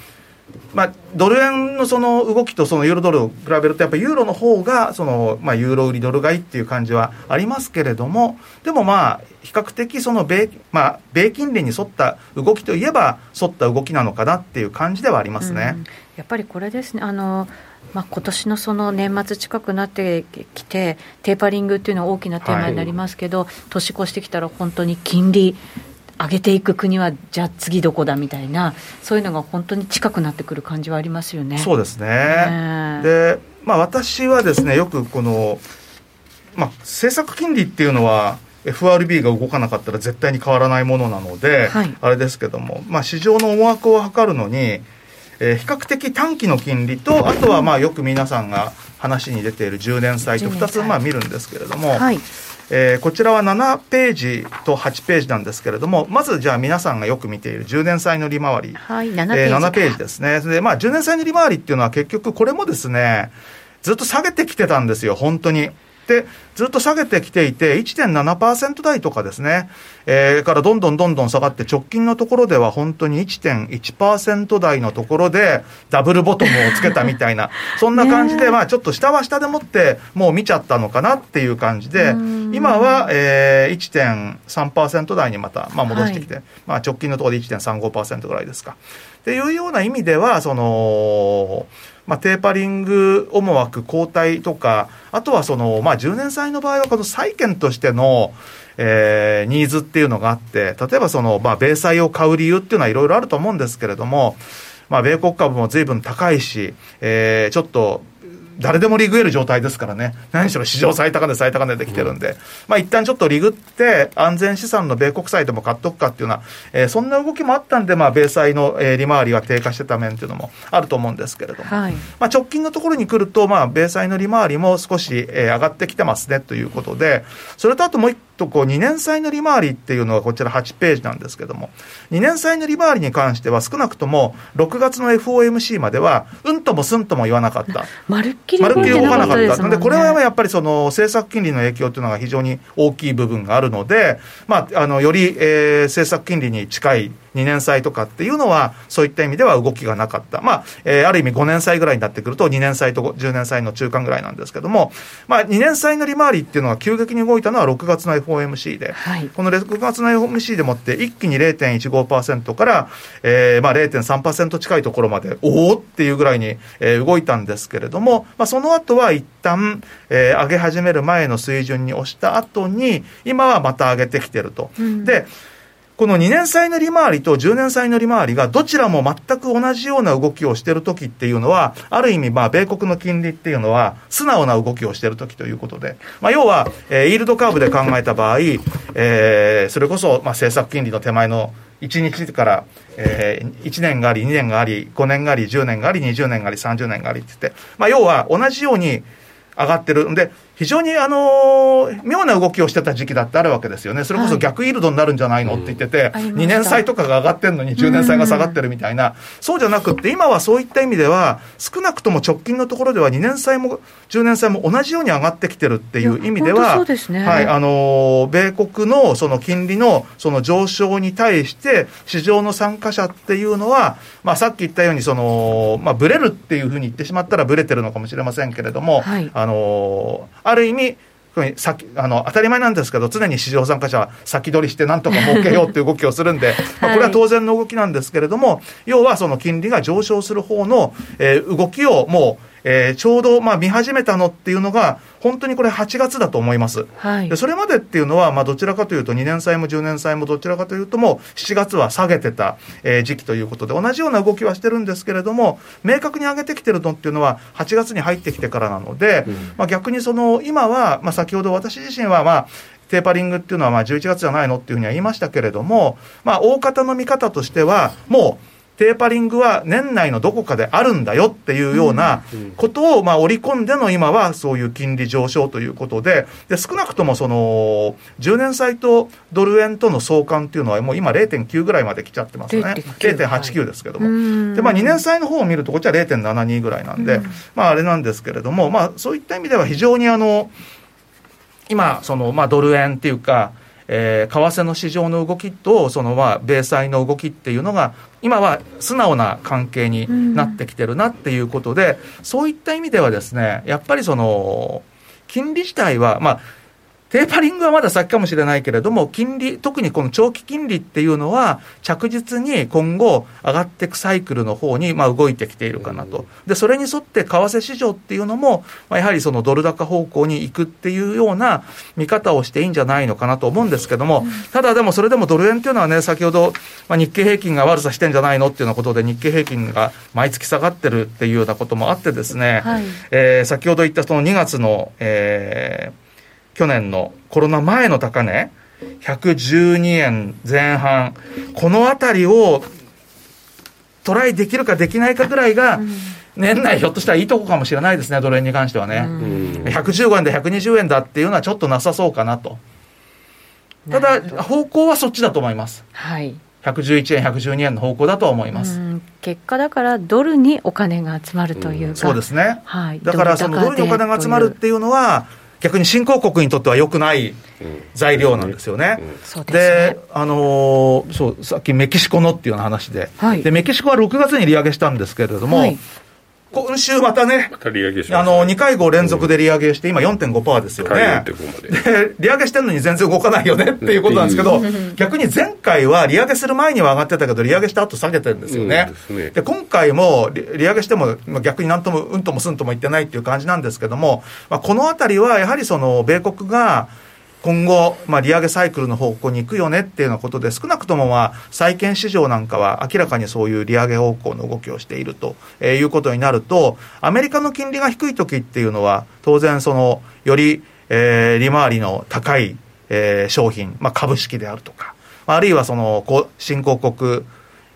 まあ、ドル円のその動きとそのユーロドルを比べると、やっぱりユーロの方がそのまあ、ユーロ売りドル買いっていう感じはありますけれども、でもまあ、比較的その米、まあ、米金利に沿った動きといえば、沿った動きなのかなっていう感じではありますね。やっぱりこれですね。あのまあ、今年のその年末近くなってきて、テーパリングっていうのは大きなテーマになりますけど、はい、年越してきたら本当に金利、上げていく国はじゃあ次どこだみたいなそういうのが本当に近くなってくる感じはありますよね。そうですね、で、まあ、私はですねよくこの、まあ、政策金利っていうのは FRB が動かなかったら絶対に変わらないものなので、はい、あれですけども、まあ、市場の思惑を図るのに、えー、比較的短期の金利と、あとはまあよく皆さんが話に出ている10年債と2つまあ見るんですけれども、はい、えー、こちらは7ページと8ページなんですけれども、まずじゃあ皆さんがよく見ている10年債の利回り、はい、7, ページ、えー、7ページですね。で、まあ10年債の利回りっていうのは結局これもですね、ずっと下げてきてたんですよ、本当に。で、ずっと下げてきていて、1.7%台とかですね、えー、からどんどんどんどん下がって、直近のところでは本当に1.1%台のところで、ダブルボトムをつけたみたいな、そんな感じで、まあちょっと下は下でもって、もう見ちゃったのかなっていう感じで、今は、えー、1.3%台にまた、まあ、戻してきて、はい、まあ直近のところで1.35%ぐらいですか。っていうような意味では、その、まあ、テーパリング思惑交代とか、あとはその、まあ、10年債の場合はこの債券としての、えー、ニーズっていうのがあって、例えばその、まあ、米債を買う理由っていうのはいろいろあると思うんですけれども、まあ、米国株も随分高いし、えー、ちょっと、誰でもリグえる状態ですからね、何しろ史上最高値、最高値できてるんで、うん、まあ一旦ちょっとリグって、安全資産の米国債でも買っとくかっていうような、えー、そんな動きもあったんで、まあ、米債の、えー、利回りが低下してた面っていうのもあると思うんですけれども、はい、まあ直近のところに来ると、まあ、米債の利回りも少し、えー、上がってきてますねということで、それとあともう一とこう2年債の利回りっていうのがこちら8ページなんですけども、2年債の利回りに関しては少なくとも6月の FOMC までは、うんともすんとも言わなかった。まるっきり動かなかった。ので、これはやっぱりその政策金利の影響というのが非常に大きい部分があるので、まあ、あの、より、えー、政策金利に近い2年債とかっていうのは、そういった意味では動きがなかった。まあ、えー、ある意味5年債ぐらいになってくると、2年債と10年債の中間ぐらいなんですけども、まあ、2年債の利回りっていうのが急激に動いたのは6月の FOMC で、はい、この6月の FOMC でもって一気に0.15%から、えー、まあ0.3%近いところまで、おおっていうぐらいに、えー、動いたんですけれども、まあ、その後は一旦、えー、上げ始める前の水準に押した後に、今はまた上げてきてると。うん、で、この2年債の利回りと10年債の利回りがどちらも全く同じような動きをしているときっていうのは、ある意味、まあ、米国の金利っていうのは、素直な動きをしているときということで、まあ、要は、えー、イールドカーブで考えた場合、えー、それこそ、まあ、政策金利の手前の1日から、えー、1年があり、2年があり、5年があり、10年があり、20年があり、30年がありって言って、まあ、要は同じように上がってる。んで、非常にあの妙な動きをしてた時期だってあるわけですよね、それこそ逆イールドになるんじゃないのって言ってて、はい、2年債とかが上がってるのに10年債が下がってるみたいな、そうじゃなくって、今はそういった意味では、少なくとも直近のところでは2年債も10年債も同じように上がってきてるっていう意味では、ね、はいあの米国のその金利のその上昇に対して、市場の参加者っていうのは、まあ、さっき言ったようにその、まあ、ブレるっていうふうに言ってしまったら、ブレてるのかもしれませんけれども、はい、あのある意味、先あの当たり前なんですけど、常に市場参加者は先取りしてなんとか儲けようっていう動きをするんで、まあ、これは当然の動きなんですけれども、要はその金利が上昇する方の、えー、動きをもう、えー、ちょうどまあ見始めたのっていうのが、本当にこれ8月だと思います。はい、でそれまでっていうのは、まあどちらかというと2年債も10年債もどちらかというともう7月は下げてた、えー、時期ということで、同じような動きはしてるんですけれども、明確に上げてきてるのっていうのは8月に入ってきてからなので、うん、まあ逆にその今は、まあ先ほど私自身はまあ、テーパリングっていうのはまあ11月じゃないのっていうふうには言いましたけれども、まあ大方の見方としては、もうテーパリングは年内のどこかであるんだよっていうようなことをまあ織り込んでの今はそういう金利上昇ということで、で少なくともその10年債とドル円との相関っていうのはもう今0.9ぐらいまで来ちゃってますね。0.89ですけども。で、まあ2年債の方を見るとこっちは0.72ぐらいなんで、まああれなんですけれども、まあそういった意味では非常にあの、今、その、まあドル円っていうか、えー、為替の市場の動きと、そのまあ、米債の動きっていうのが、今は素直な関係になってきてるなっていうことで、うん、そういった意味ではですね、やっぱりその、金利自体は、まあ、テーパリングはまだ先かもしれないけれども、金利、特にこの長期金利っていうのは、着実に今後、上がっていくサイクルの方にまに動いてきているかなと、でそれに沿って為替市場っていうのも、まあ、やはりそのドル高方向に行くっていうような見方をしていいんじゃないのかなと思うんですけども、ただでもそれでもドル円っていうのはね、先ほど、まあ、日経平均が悪さしてんじゃないのっていうようなことで、日経平均が毎月下がってるっていうようなこともあってですね、はい、えー、先ほど言ったその2月の、えー、去年のコロナ前の高値、112円前半、このあたりをトライできるかできないかぐらいが、年内ひょっとしたらいいとこかもしれないですね、ドル円に関してはね。115円で120円だっていうのはちょっとなさそうかなと。ただ、方向はそっちだと思います。はい。111円、112円の方向だと思います。結果、だからドルにお金が集まるというか、うそうですね、はい、だからそのドルにお金が集まるっていうのは、逆に新興国にとっては良くない材料なんですよね。で、あのー、そう、さっきメキシコのっていうような話で、はい、で、メキシコは6月に利上げしたんですけれども、はい今週またね、ま、利上げしあの2回合連続で利上げして、今4.5%ですよね。で、利上げしてるのに全然動かないよねっていうことなんですけど、逆に前回は利上げする前には上がってたけど、利上げした後下げてるんですよね。で、ね、今回も利上げしても、逆になんともうんともすんとも言ってないっていう感じなんですけども、まあ、このあたりはやはりその米国が、今後、まあ、利上げサイクルの方向に行くよねっていうようなことで、少なくとも、まあ、債券市場なんかは明らかにそういう利上げ方向の動きをしていると、えー、いうことになると、アメリカの金利が低い時っていうのは、当然、その、より、えー、利回りの高い、えー、商品、まあ、株式であるとか、あるいはその、新興国、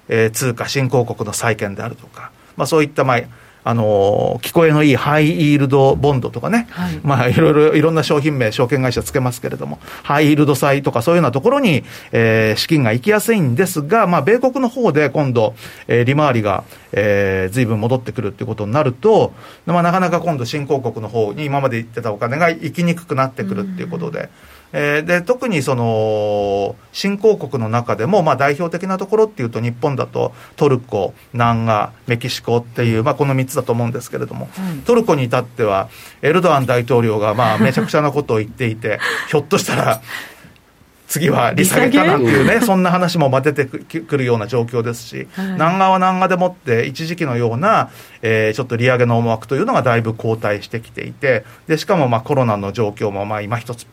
えー、通貨、新興国の債券であるとか、まあ、そういった、まあ、あの聞こえのいいハイイールドボンドとかね、はい、まあ、いろいろ、いろんな商品名、証券会社つけますけれども、ハイイールド債とかそういうようなところに、えー、資金が行きやすいんですが、まあ、米国の方で今度、えー、利回りが、えー、ずいぶん戻ってくるっていうことになると、まあ、なかなか今度、新興国の方に今まで行ってたお金が行きにくくなってくるっていうことで。うんえー、で特にその新興国の中でも、まあ、代表的なところっていうと日本だとトルコ南アメキシコっていう、まあ、この3つだと思うんですけれども、うん、トルコに至ってはエルドアン大統領がまあ めちゃくちゃなことを言っていてひょっとしたら次は利下げかなっていうね、そんな話も出てくるような状況ですし、はい、南側は南側でもって、一時期のような、えー、ちょっと利上げの思惑というのがだいぶ後退してきていて、でしかもまあコロナの状況もまあ今一つ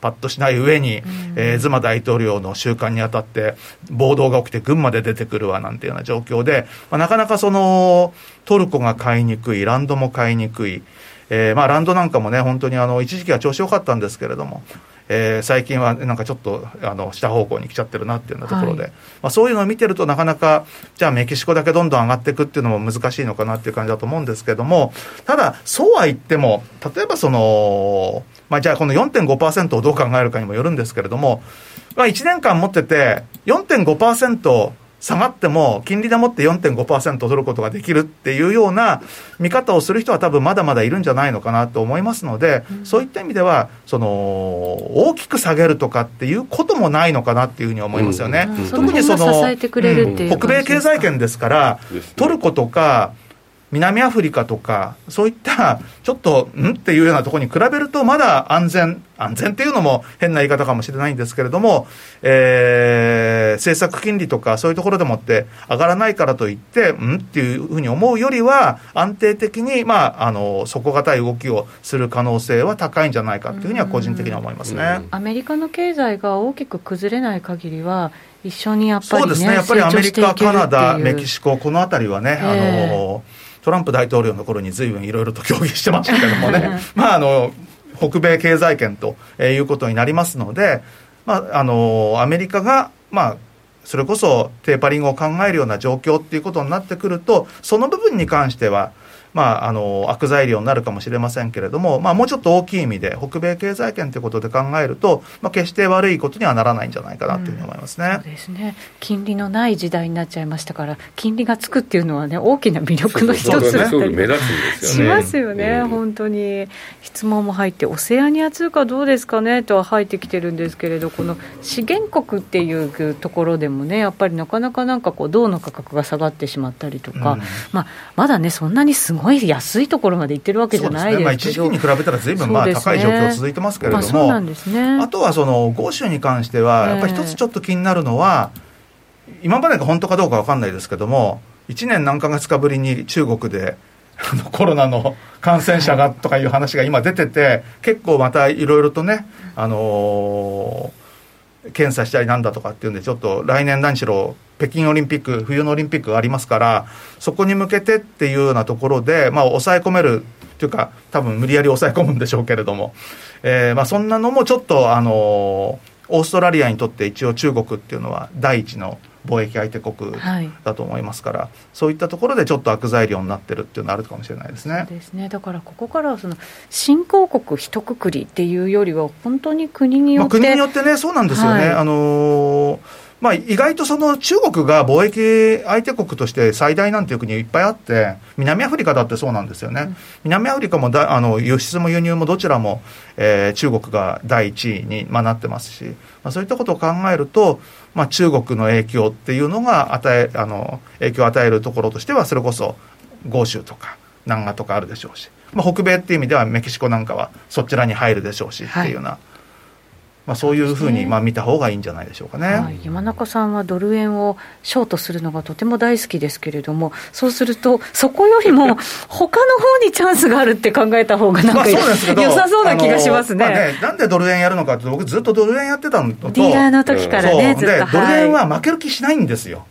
パッとしない上に、えー、ズマ大統領の習慣にあたって、暴動が起きて群馬で出てくるわなんていうような状況で、まあ、なかなかその、トルコが買いにくい、ランドも買いにくい、えー、まあランドなんかもね、本当にあの一時期は調子良かったんですけれども、えー、最近はなんかちょっとあの下方向に来ちゃってるなっていうようなところで、はい、まあ、そういうのを見てると、なかなか、じゃあメキシコだけどんどん上がっていくっていうのも難しいのかなっていう感じだと思うんですけども、ただ、そうは言っても、例えばその、まあ、じゃあこの4.5%をどう考えるかにもよるんですけれども、まあ、1年間持ってて4.5%下がっても金利でもって4.5%取ることができるっていうような見方をする人は多分まだまだいるんじゃないのかなと思いますので、うん、そういった意味ではその大きく下げるとかっていうこともないのかなっていうふうに思いますよね。うん、特にその、北米経済圏ですから、トルコとか南アフリカとか、そういったちょっと、ん？っていうようなところに比べると、まだ安全、安全っていうのも変な言い方かもしれないんですけれども、えー、政策金利とかそういうところでもって上がらないからといって、ん？っていうふうに思うよりは、安定的に、まあ、あの、底堅い動きをする可能性は高いんじゃないかっていうふうには個人的には思いますね。アメリカの経済が大きく崩れない限りは、一緒にやっぱり、ね、そうですね、やっぱりアメリカ、カナダ、メキシコ、このあたりはね、あの、トランプ大統領の頃にずいぶんいろいろと協議してましたけどもね、まあ、あの、北米経済圏ということになりますので、まあ、あの、アメリカが、まあ、それこそテーパリングを考えるような状況っていうことになってくると、その部分に関しては、まあ、あの悪材料になるかもしれませんけれども、まあ、もうちょっと大きい意味で、北米経済圏ということで考えると、まあ、決して悪いことにはならないんじゃないかなというふうに思いますね、うん、そうですね。金利のない時代になっちゃいましたから、金利がつくっていうのはね、大きな魅力の一つだったりしますよね、本当に。質問も入って、オセアニア通貨どうですかねとは入ってきてるんですけれど、この資源国っていうところでもね、やっぱりなかなかなんかこう、銅の価格が下がってしまったりとか、うん、まあ、まだね、そんなにすごいごい安いところまで行ってるわけじゃないですけど、まあ、一時期に比べたらずいぶんまあ高い状況続いてますけれども、あとはその豪州に関しては、やっぱり一つちょっと気になるのは、今までが本当かどうか分かんないですけども、1年何ヶ月かぶりに中国でコロナの感染者がとかいう話が今出てて、結構またいろいろとね、あのー、検査したりなんだとかっていうんで、ちょっと来年何しろ、北京オリンピック、冬のオリンピックがありますから、そこに向けてっていうようなところで、まあ、抑え込めるというか、多分無理やり抑え込むんでしょうけれども、えーまあ、そんなのもちょっと、あのー、オーストラリアにとって一応中国っていうのは第一の貿易相手国だと思いますから、はい、そういったところでちょっと悪材料になってるっていうのはあるかもしれないですね。ですねだからここからはその新興国一括りっていうよりは本当に国によって、まあ、国によってねそうなんですよね。はい、あのーまあ、意外とその中国が貿易相手国として最大なんていう国いっぱいあって、南アフリカだってそうなんですよね、うん、南アフリカもだあの輸出も輸入もどちらも、えー、中国が第一位に、まあ、なってますし、まあ、そういったことを考えると、まあ、中国の影響っていうのが与えあの影響を与えるところとしては、それこそ豪州とか南亞とかあるでしょうし、まあ、北米っていう意味ではメキシコなんかはそちらに入るでしょうしっていうような。はいまあ、そういうふうにまあ見た方がいいんじゃないでしょうかね、はい、山中さんはドル円をショートするのがとても大好きですけれども、そうすると、そこよりも 他の方にチャンスがあるって考えた方がなんか、良さそうな気がしますね,、まあね、なんでドル円やるのかって、僕、ずっとドル円やってたのと、ディーラーの時からね、ずっと、ドル円は負ける気しないんですよ。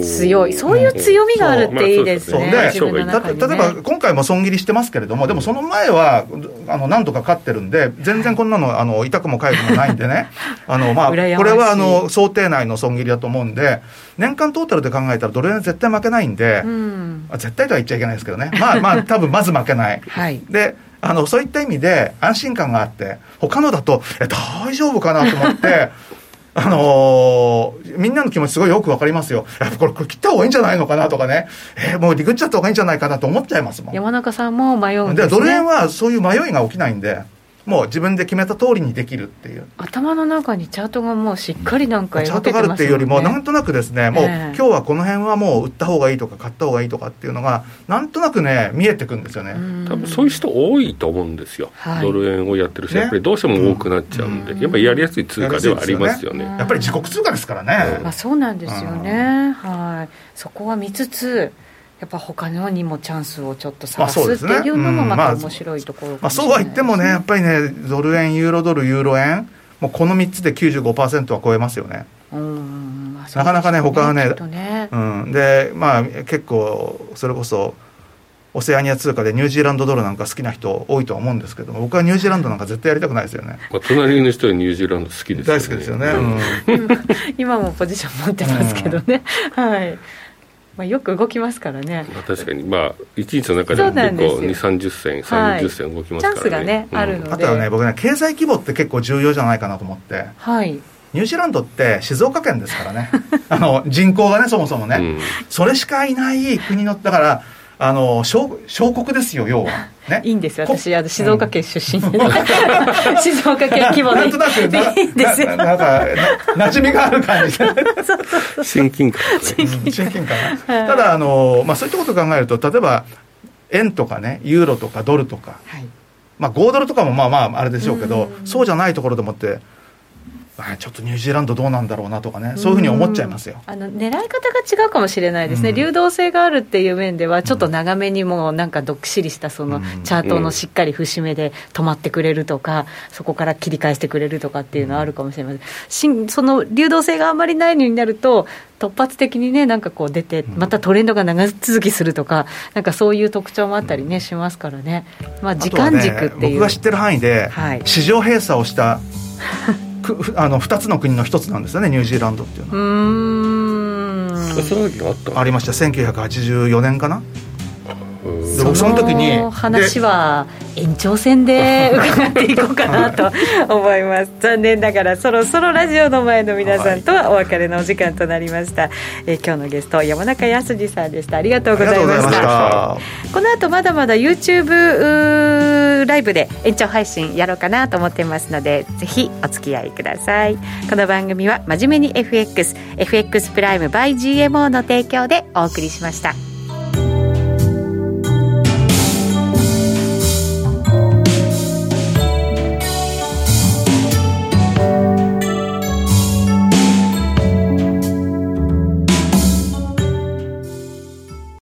強い、そういう強みがあるっていいですね、ね。例えば今回も損切りしてますけれども、でもその前は、あのなんとか勝ってるんで、全然こんなのあの痛くも痒くもないんでね、あのまあ、これはあの想定内の損切りだと思うんで、年間トータルで考えたら、ドル円絶対負けないんで、うん、絶対とは言っちゃいけないですけどね、まあまあ、多分まず負けない。はい、であのそういった意味で安心感があって、他のだと、え、大丈夫かなと思って、あのー、みんなの気持ちすごいよく分かりますよ。やっぱこれ、これ切った方がいいんじゃないのかなとかね。えー、もうリグっちゃった方がいいんじゃないかなと思っちゃいますもん。山中さんも迷うんです、ね、で、ドル円はそういう迷いが起きないんで。もう自分で決めた通りにできるっていう。頭の中にチャートがもうしっかりなんか、ね、チャートがあるっていうよりもなんとなくですねもう、今日はこの辺はもう売った方がいいとか買った方がいいとかっていうのがなんとなくね見えてくんですよね。多分そういう人多いと思うんですよ、はい、ドル円をやってる人、やっぱりどうしても多くなっちゃうんで、やっぱりやりやすい通貨ではありますよね、やっぱり自国通貨ですからね、まあ、そうなんですよね、はい。そこは見つつやっぱ他のにもチャンスをちょっと探すっていうのもまた面白いところ、ね、まあ、そうは言ってもね、やっぱりね、ドル円、ユーロドル、ユーロ円、もうこの3つで95%は超えますよね。うんまあ、なかなかね、他はね、ね。うん、で、まあ、結構、それこそ、オセアニア通貨でニュージーランドドルなんか好きな人多いとは思うんですけど僕はニュージーランドなんか絶対やりたくないですよね、まあ、隣の人はニュージーランド好きです、ね、大好きですよね、うん、今もポジション持ってますけどね、うん、はいまあ、よく動きますからね、まあ、確かに。まあ一日の中でも結構2 3 0銭3 0銭動きますからね、チャンスがね、うん、あるので。あとはね僕ね経済規模って結構重要じゃないかなと思って。はい。ニュージーランドって静岡県ですからね。あの人口がねそもそもね、うん、それしかいない国のだからあの小小国ですよ要は、ね、いいんですよ私あの静岡県出身で、ね、静岡県規模でなんとなくいいんですよ。なんかなじみがある感じで親近感、親近感。ただあの、まあ、そういったことを考えると例えば円とかねユーロとかドルとか、はい、まあ5ドルとかもまあまああれでしょうけどそうじゃないところでもってちょっとニュージーランドどうなんだろうなとかね、そういうふうに思っちゃいますよ。あの狙い方が違うかもしれないですね、うん、流動性があるっていう面では、ちょっと長めにもなんかどっしりしたそのチャートのしっかり節目で止まってくれるとか、そこから切り返してくれるとかっていうのはあるかもしれません、その流動性があまりないのになると、突発的にね、なんかこう出て、またトレンドが長続きするとか、なんかそういう特徴もあったりね、しますからね、まあ、時間軸っていう、ね、僕が知ってる範囲で、はい、市場閉鎖をしたあの2つの国の1つなんですよねニュージーランドっていうのは。うん。ありました。1984年かな？僕その時に話は延長戦で 伺っていこうかなと思います。残念ながらそろそろラジオの前の皆さんとはお別れのお時間となりました、はい、え今日のゲスト山中康さんでした。ありがとうございました。この後まだまだ YouTube ライブで延長配信やろうかなと思っていますのでぜひお付き合いください。この番組は真面目に FXFX プライム by GMO の提供でお送りしました